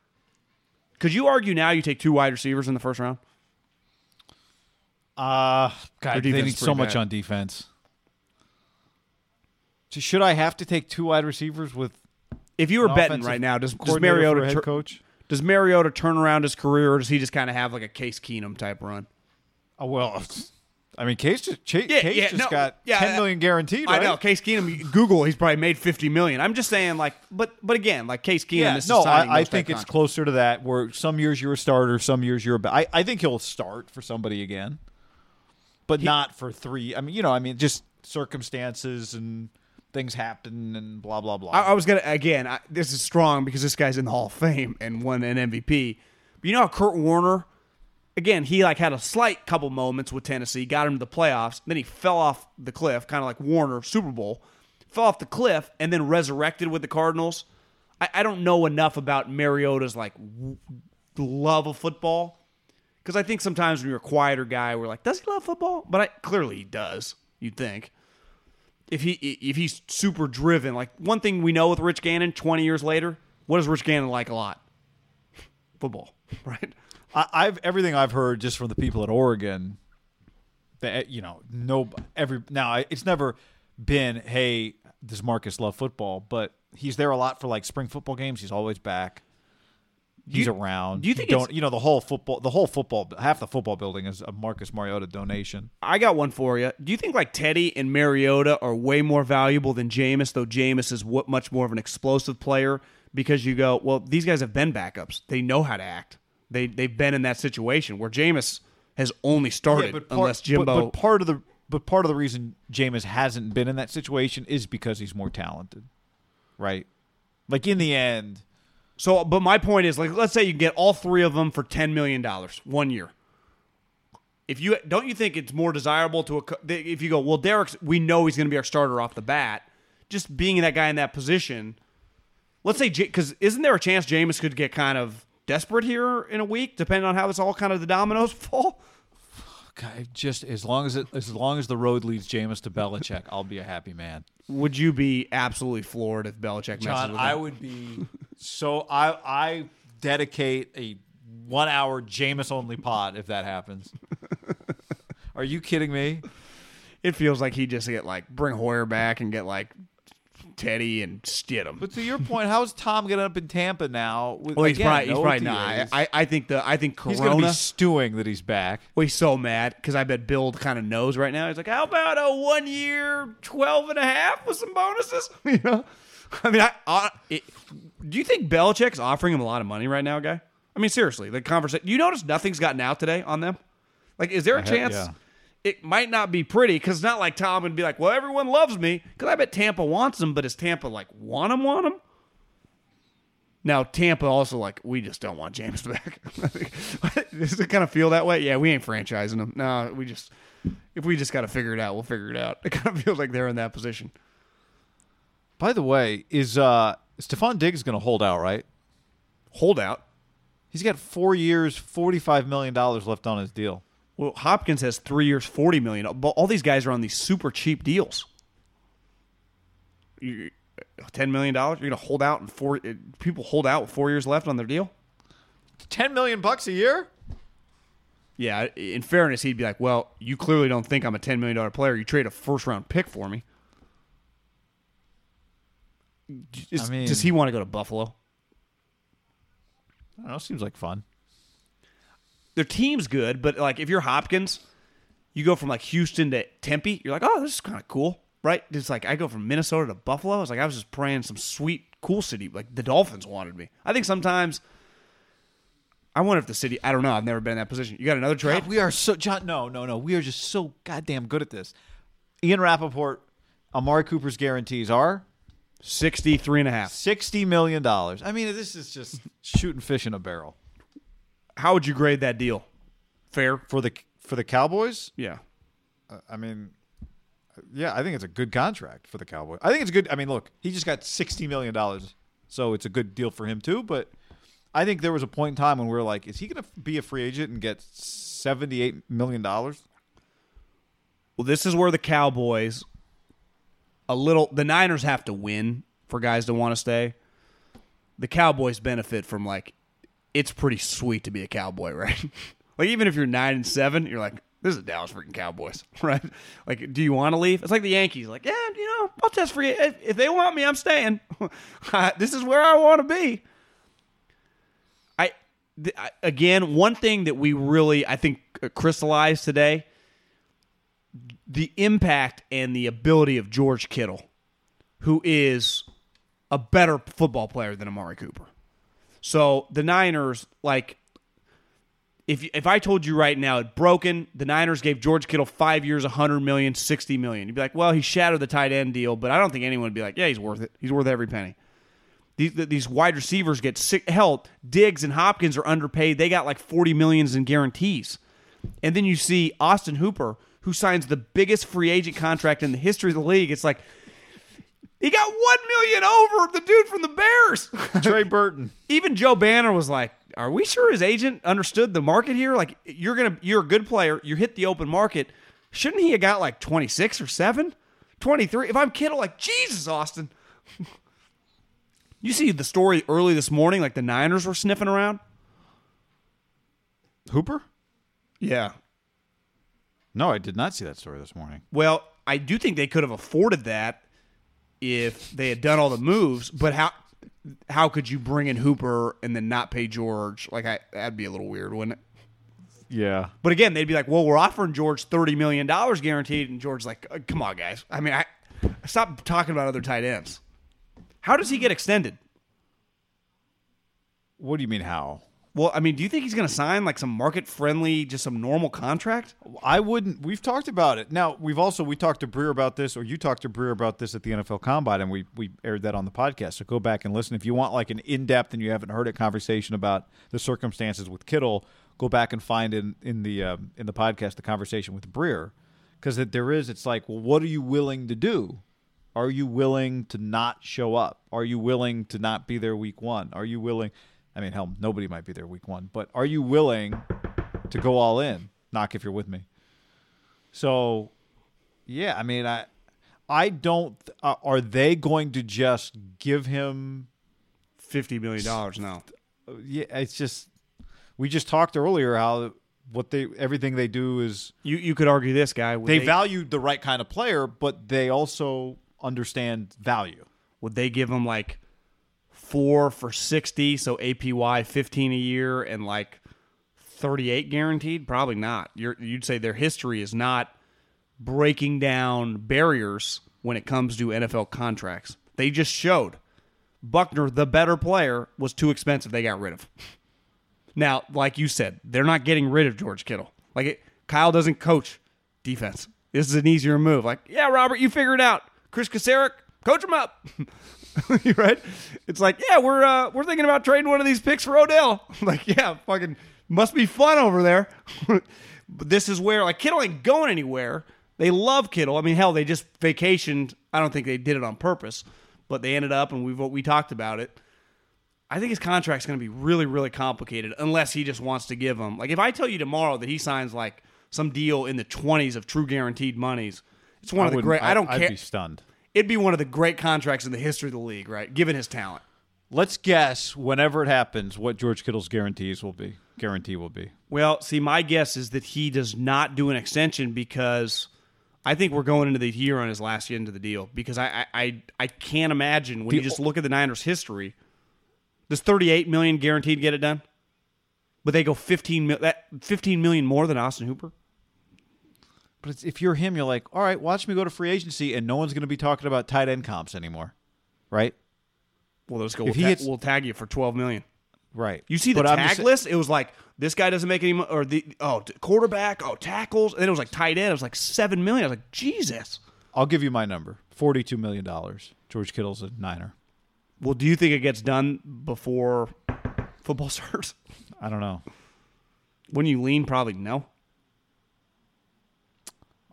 Could you argue now you take two wide receivers in the first round? Uh, God, they need so pretty much on defense. So should I have to take two wide receivers with If you were betting right now, does, does Mariota head coach? does Mariota turn around his career, or does he just kind of have like a Case Keenum type run? Oh well, *laughs* I mean, Case just Yeah, Case yeah, just no, got yeah, ten million guaranteed. Right? I know Case Keenum. Google, he's probably made fifty million. I'm just saying, like, but but again, like Case Keenum. Yeah, is no, I, I think it's contracts. closer to that. Where some years you're a starter, some years you're a. ba- I I think he'll start for somebody again, but not for three. I mean, you know, I mean, just circumstances and things happen and blah blah blah. I, I was gonna again. I, this is strong because this guy's in the Hall of Fame and won an MVP. But you know how Kurt Warner, again, he like had a slight couple moments with Tennessee, got him to the playoffs, then he fell off the cliff, kind of like Warner Super Bowl, fell off the cliff, and then resurrected with the Cardinals. I, I don't know enough about Mariota's like w- love of football because I think sometimes when you're a quieter guy, we're like, does he love football? But I, clearly he does. You'd think if he if he's super driven. Like one thing we know with Rich Gannon, twenty years later, what does Rich Gannon like a lot? *laughs* Football, *laughs* right? I, I've everything I've heard just from the people at Oregon. That you know, no every now it's never been hey does Marcus love football, but he's there a lot for like spring football games. He's always back. He's you- around. do you think don't you know the whole football the whole football half the football building is a Marcus Mariota donation. I got one for you. Do you think like Teddy and Mariota are way more valuable than Jameis, though Jameis is what much more of an explosive player? Because you go, well, these guys have been backups. They know how to act. They they've been in that situation where Jameis has only started part- unless but- Jimbo. But, part of the but part of the reason Jameis hasn't been in that situation is because he's more talented, right? Like in the end, So, but my point is, like, let's say you get all three of them for ten million dollars one year. If you don't, you think it's more desirable to a, if you go, well, Derek's, we know he's going to be our starter off the bat. Just being that guy in that position, let's say, because isn't there a chance Jameis could get kind of desperate here in a week, depending on how this all kind of the dominoes *laughs* fall? God, just as long as it as long as the road leads Jameis to Belichick, I'll be a happy man. Would you be absolutely floored if Belichick messes John, with I him? would be so I I dedicate a one hour Jameis only pod if that happens. *laughs* Are you kidding me? It feels like he just get like bring Hoyer back and get like Teddy and Stidham. But to your point, how is Tom getting up in Tampa now? With, Well, he's again, probably, he's no probably not. I, I think the I think he's going to Corona. be stewing that he's back. well, he's so mad because I bet Bill kind of knows right now. He's like, "How about a one year, 12 and a half with some bonuses?" *laughs* you know, I mean, I, I it, do you think Belichick's offering him a lot of money right now, guy? I mean, seriously, the conversation. You notice nothing's gotten out today on them. Like, is there a ha- chance? yeah. It might not be pretty because it's not like Tom would be like, "Well, everyone loves me," because I bet Tampa wants him, but does Tampa like want him? Want him? Now Tampa also like we just don't want Jameis *laughs* back. *laughs* Does it kind of feel that way? Yeah, we ain't franchising him. No, we just if we just got to figure it out, we'll figure it out. *laughs* It kind of feels like they're in that position. By the way, is uh Stefon Diggs going to hold out, right? Hold out. He's got 4 years, 45 million dollars left on his deal. Well, Hopkins has three years, forty million. But all these guys are on these super cheap deals. You- Ten million dollars. You're gonna hold out and four eh, people hold out with four years left on their deal. 10 million bucks a year? Yeah, in fairness, he'd be like, "Well, you clearly don't think I'm a ten million dollar player. You trade a first round pick for me." Is- I mean- does he want to go to Buffalo? I don't know. Seems like fun. Their team's good, but like if you're Hopkins, you go from like Houston to Tempe. You're like, oh, this is kind of cool, right? It's like I go from Minnesota to Buffalo. It's like I was just praying some sweet, cool city. Like the Dolphins wanted me. I think sometimes. I wonder if the city. I don't know. I've never been in that position. You got another trade? God, we are so John. No, no, no. We are just so goddamn good at this. Ian Rapoport, Amari Cooper's guarantees are 63 and a half. sixty million dollars. I mean, this is just shooting fish in a barrel How would you grade that deal? Fair? for the for the Cowboys. Yeah. Uh, I mean, yeah, I think it's a good contract for the Cowboys. I think it's good. I mean, look, he just got sixty million dollars, so it's a good deal for him too. But I think there was a point in time when we were like, is he going to be a free agent and get seventy-eight million dollars? Well, this is where the Cowboys a little the Niners have to win for guys to want to stay. The Cowboys benefit from like it's pretty sweet to be a cowboy, *laughs* right? like even if you're 9 and 7, you're like this is Dallas freaking Cowboys, *laughs* right? Like do you want to leave? It's like the Yankees like, "Yeah, you know, I'll test for you. If, if they want me, I'm staying. *laughs* this is where I want to be." I, th- I again, one thing that we really I think uh, crystallized today the impact and the ability of George Kittle, who is a better football player than Amari Cooper. So the Niners, like, if if I told you right now it broken, the Niners gave George Kittle five years, a hundred million, sixty million. You'd be like, well, he shattered the tight end deal, but I don't think anyone would be like, yeah, he's worth it. He's worth every penny. These these wide receivers get sick. Hell, Diggs and Hopkins are underpaid. They got like 40 millions in guarantees. And then you see Austin Hooper, who signs the biggest free agent contract in the history of the league. It's like he got one million over the dude from the Bears. *laughs* Trey Burton. Even Joe Banner was like, "Are we sure his agent understood the market here? Like, you're gonna, you're a good player. You hit the open market. Shouldn't he have got like 26 or seven, 23? If I'm Kittle, like Jesus, Austin." you see the story early this morning, like the Niners were sniffing around. Hooper? Yeah, No, I did not see that story this morning. Well, I do think they could have afforded that if they had done all the moves. But how how could you bring in Hooper and then not pay George? Like I, that'd be a little weird, wouldn't it? Yeah. But again, they'd be like, "Well, we're offering George thirty million dollars guaranteed," and George's like, "Uh, "Come on, guys. I mean, I stop talking about other tight ends. How does he get extended? What do you mean how? Well, I mean, do you think he's going to sign like some market friendly, just some normal contract? I wouldn't. We've talked about it. Now we've also we talked to Breer about this, or you talked to Breer about this at the NFL Combine, and we we aired that on the podcast. So go back and listen if you want like an in depth and you haven't heard it conversation about the circumstances with Kittle. Go back and find in in the um, in the podcast the conversation with Breer because that there is. It's like, well, what are you willing to do? Are you willing to not show up? Are you willing to not be there week one? Are you willing? I mean, hell, nobody might be there week one, but are you willing to go all in? Knock if you're with me. So, yeah, I mean, I, I don't. Uh, are they going to just give him? Fifty million dollars now. Yeah, it's just. We just talked earlier how what they everything they do is You you could argue this guy. Would they value the right kind of player, but they also understand value. would they give him like four for 60 so apy 15 a year and like 38 guaranteed? Probably not. You're, you'd say their history is not breaking down barriers when it comes to nfl contracts. They just showed buckner the better player was too expensive. They got rid of now like you said they're not getting rid of george kittle. Like it, kyle doesn't coach defense. This is an easier move. Like yeah robert you figure it out. Kris Kocurek coach him up *laughs* *laughs* right? It's like, yeah, we're uh, we're thinking about trading one of these picks for Odell. *laughs* like, yeah, fucking must be fun over there. *laughs* but this is where like Kittle ain't going anywhere. They love Kittle. I mean, hell, they just vacationed. I don't think they did it on purpose, but they ended up, and we've we talked about it. I think his contract's going to be really, really complicated unless he just wants to give them. Like, if I tell you tomorrow that he signs like some deal in the twenties of true guaranteed monies, it's one of the great. I don't I'd care. be stunned. It'd be one of the great contracts in the history of the league, right? Given his talent. Let's guess whenever it happens what George Kittle's guarantees will be. Guarantee will be. Well, see, my guess is that he does not do an extension because I think we're going into the year on his last end of the deal because I I, I, I can't imagine when you just look at the Niners' history. Does 38 million guaranteed get it done? But they go 15 mil, that 15 million more than Austin Hooper. But if you're him, you're like, all right, watch me go to free agency, and no one's going to be talking about tight end comps anymore, right? Well, let's go. If We'll, he ta- hits- we'll tag you for 12 million. Right. You see the But tag just- list? It was like this guy doesn't make any mo- or the oh quarterback, oh tackles, and then it was like tight end. It was like seven million. I was like Jesus. I'll give you my number: forty-two million dollars. George Kittle's a Niner. Well, do you think it gets done before football *laughs* starts? I don't know. When you lean, probably no.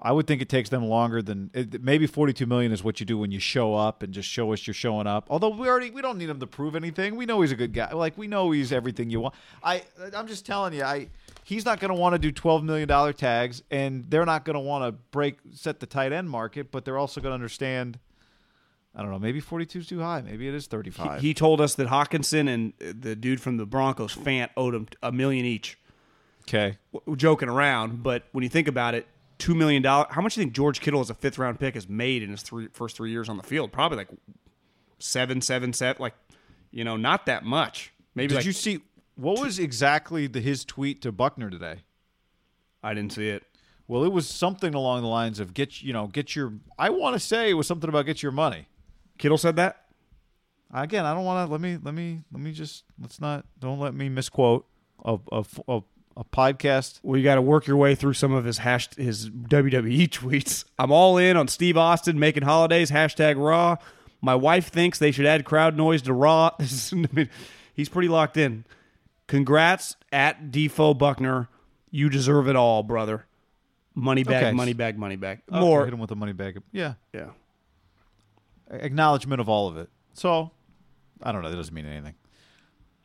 I would think it takes them longer than it, maybe 42 million is what you do when you show up and just show us you're showing up. Although we already we don't need him to prove anything. We know he's a good guy. Like we know he's everything you want. I I'm just telling you, I he's not going to want to do 12 million dollar tags and they're not going to want to break set the tight end market, but they're also going to understand I don't know, maybe 42 is too high. Maybe it is 35. He told us that Hockenson and uh, the dude from the Broncos, Fant, owed him a million each. okay. W- Joking around, but when you think about it, two million dollars. How much do you think George Kittle as a fifth round pick has made in his three, first three years on the field? Probably like seven, seven, seven. Like you know, not that much. Maybe Did like you see what was exactly the his tweet to Buckner today? I didn't see it. Well, it was something along the lines of get you know get your. I want to say it was something about get your money. Kittle said that. Again, I don't want to. Let me let me let me just let's not don't let me misquote a a, a, a podcast. Well, you got to work your way through some of his hash his WWE *laughs* tweets. I'm all in on Steve Austin making holidays. Hashtag Raw. My wife thinks they should add crowd noise to Raw. *laughs* This is, I mean, he's pretty locked in. Congrats at Defo Buckner. You deserve it all, brother. Money bag, Okay. money bag, money bag. Okay, More. hit him with the money bag. Yeah, Yeah. acknowledgement of all of it. So I don't know. That doesn't mean anything.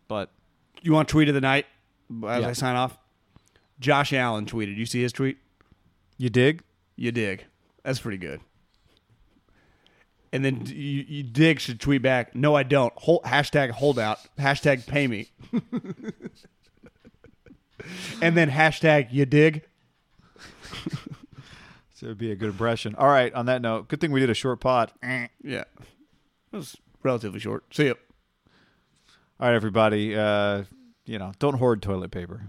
But You want tweet of the night as Yeah. I sign off? Josh Allen tweeted. You see his tweet? you dig? You dig. That's pretty good. And then you, you dig should tweet back. No, I don't. Hold, hashtag holdout. Hashtag pay me. *laughs* and then hashtag you dig. *laughs* So it'd be a good impression. All right. On that note, good thing we did a short pod. Yeah. It was relatively short. See ya. All right, everybody. Uh, you know, don't hoard toilet paper.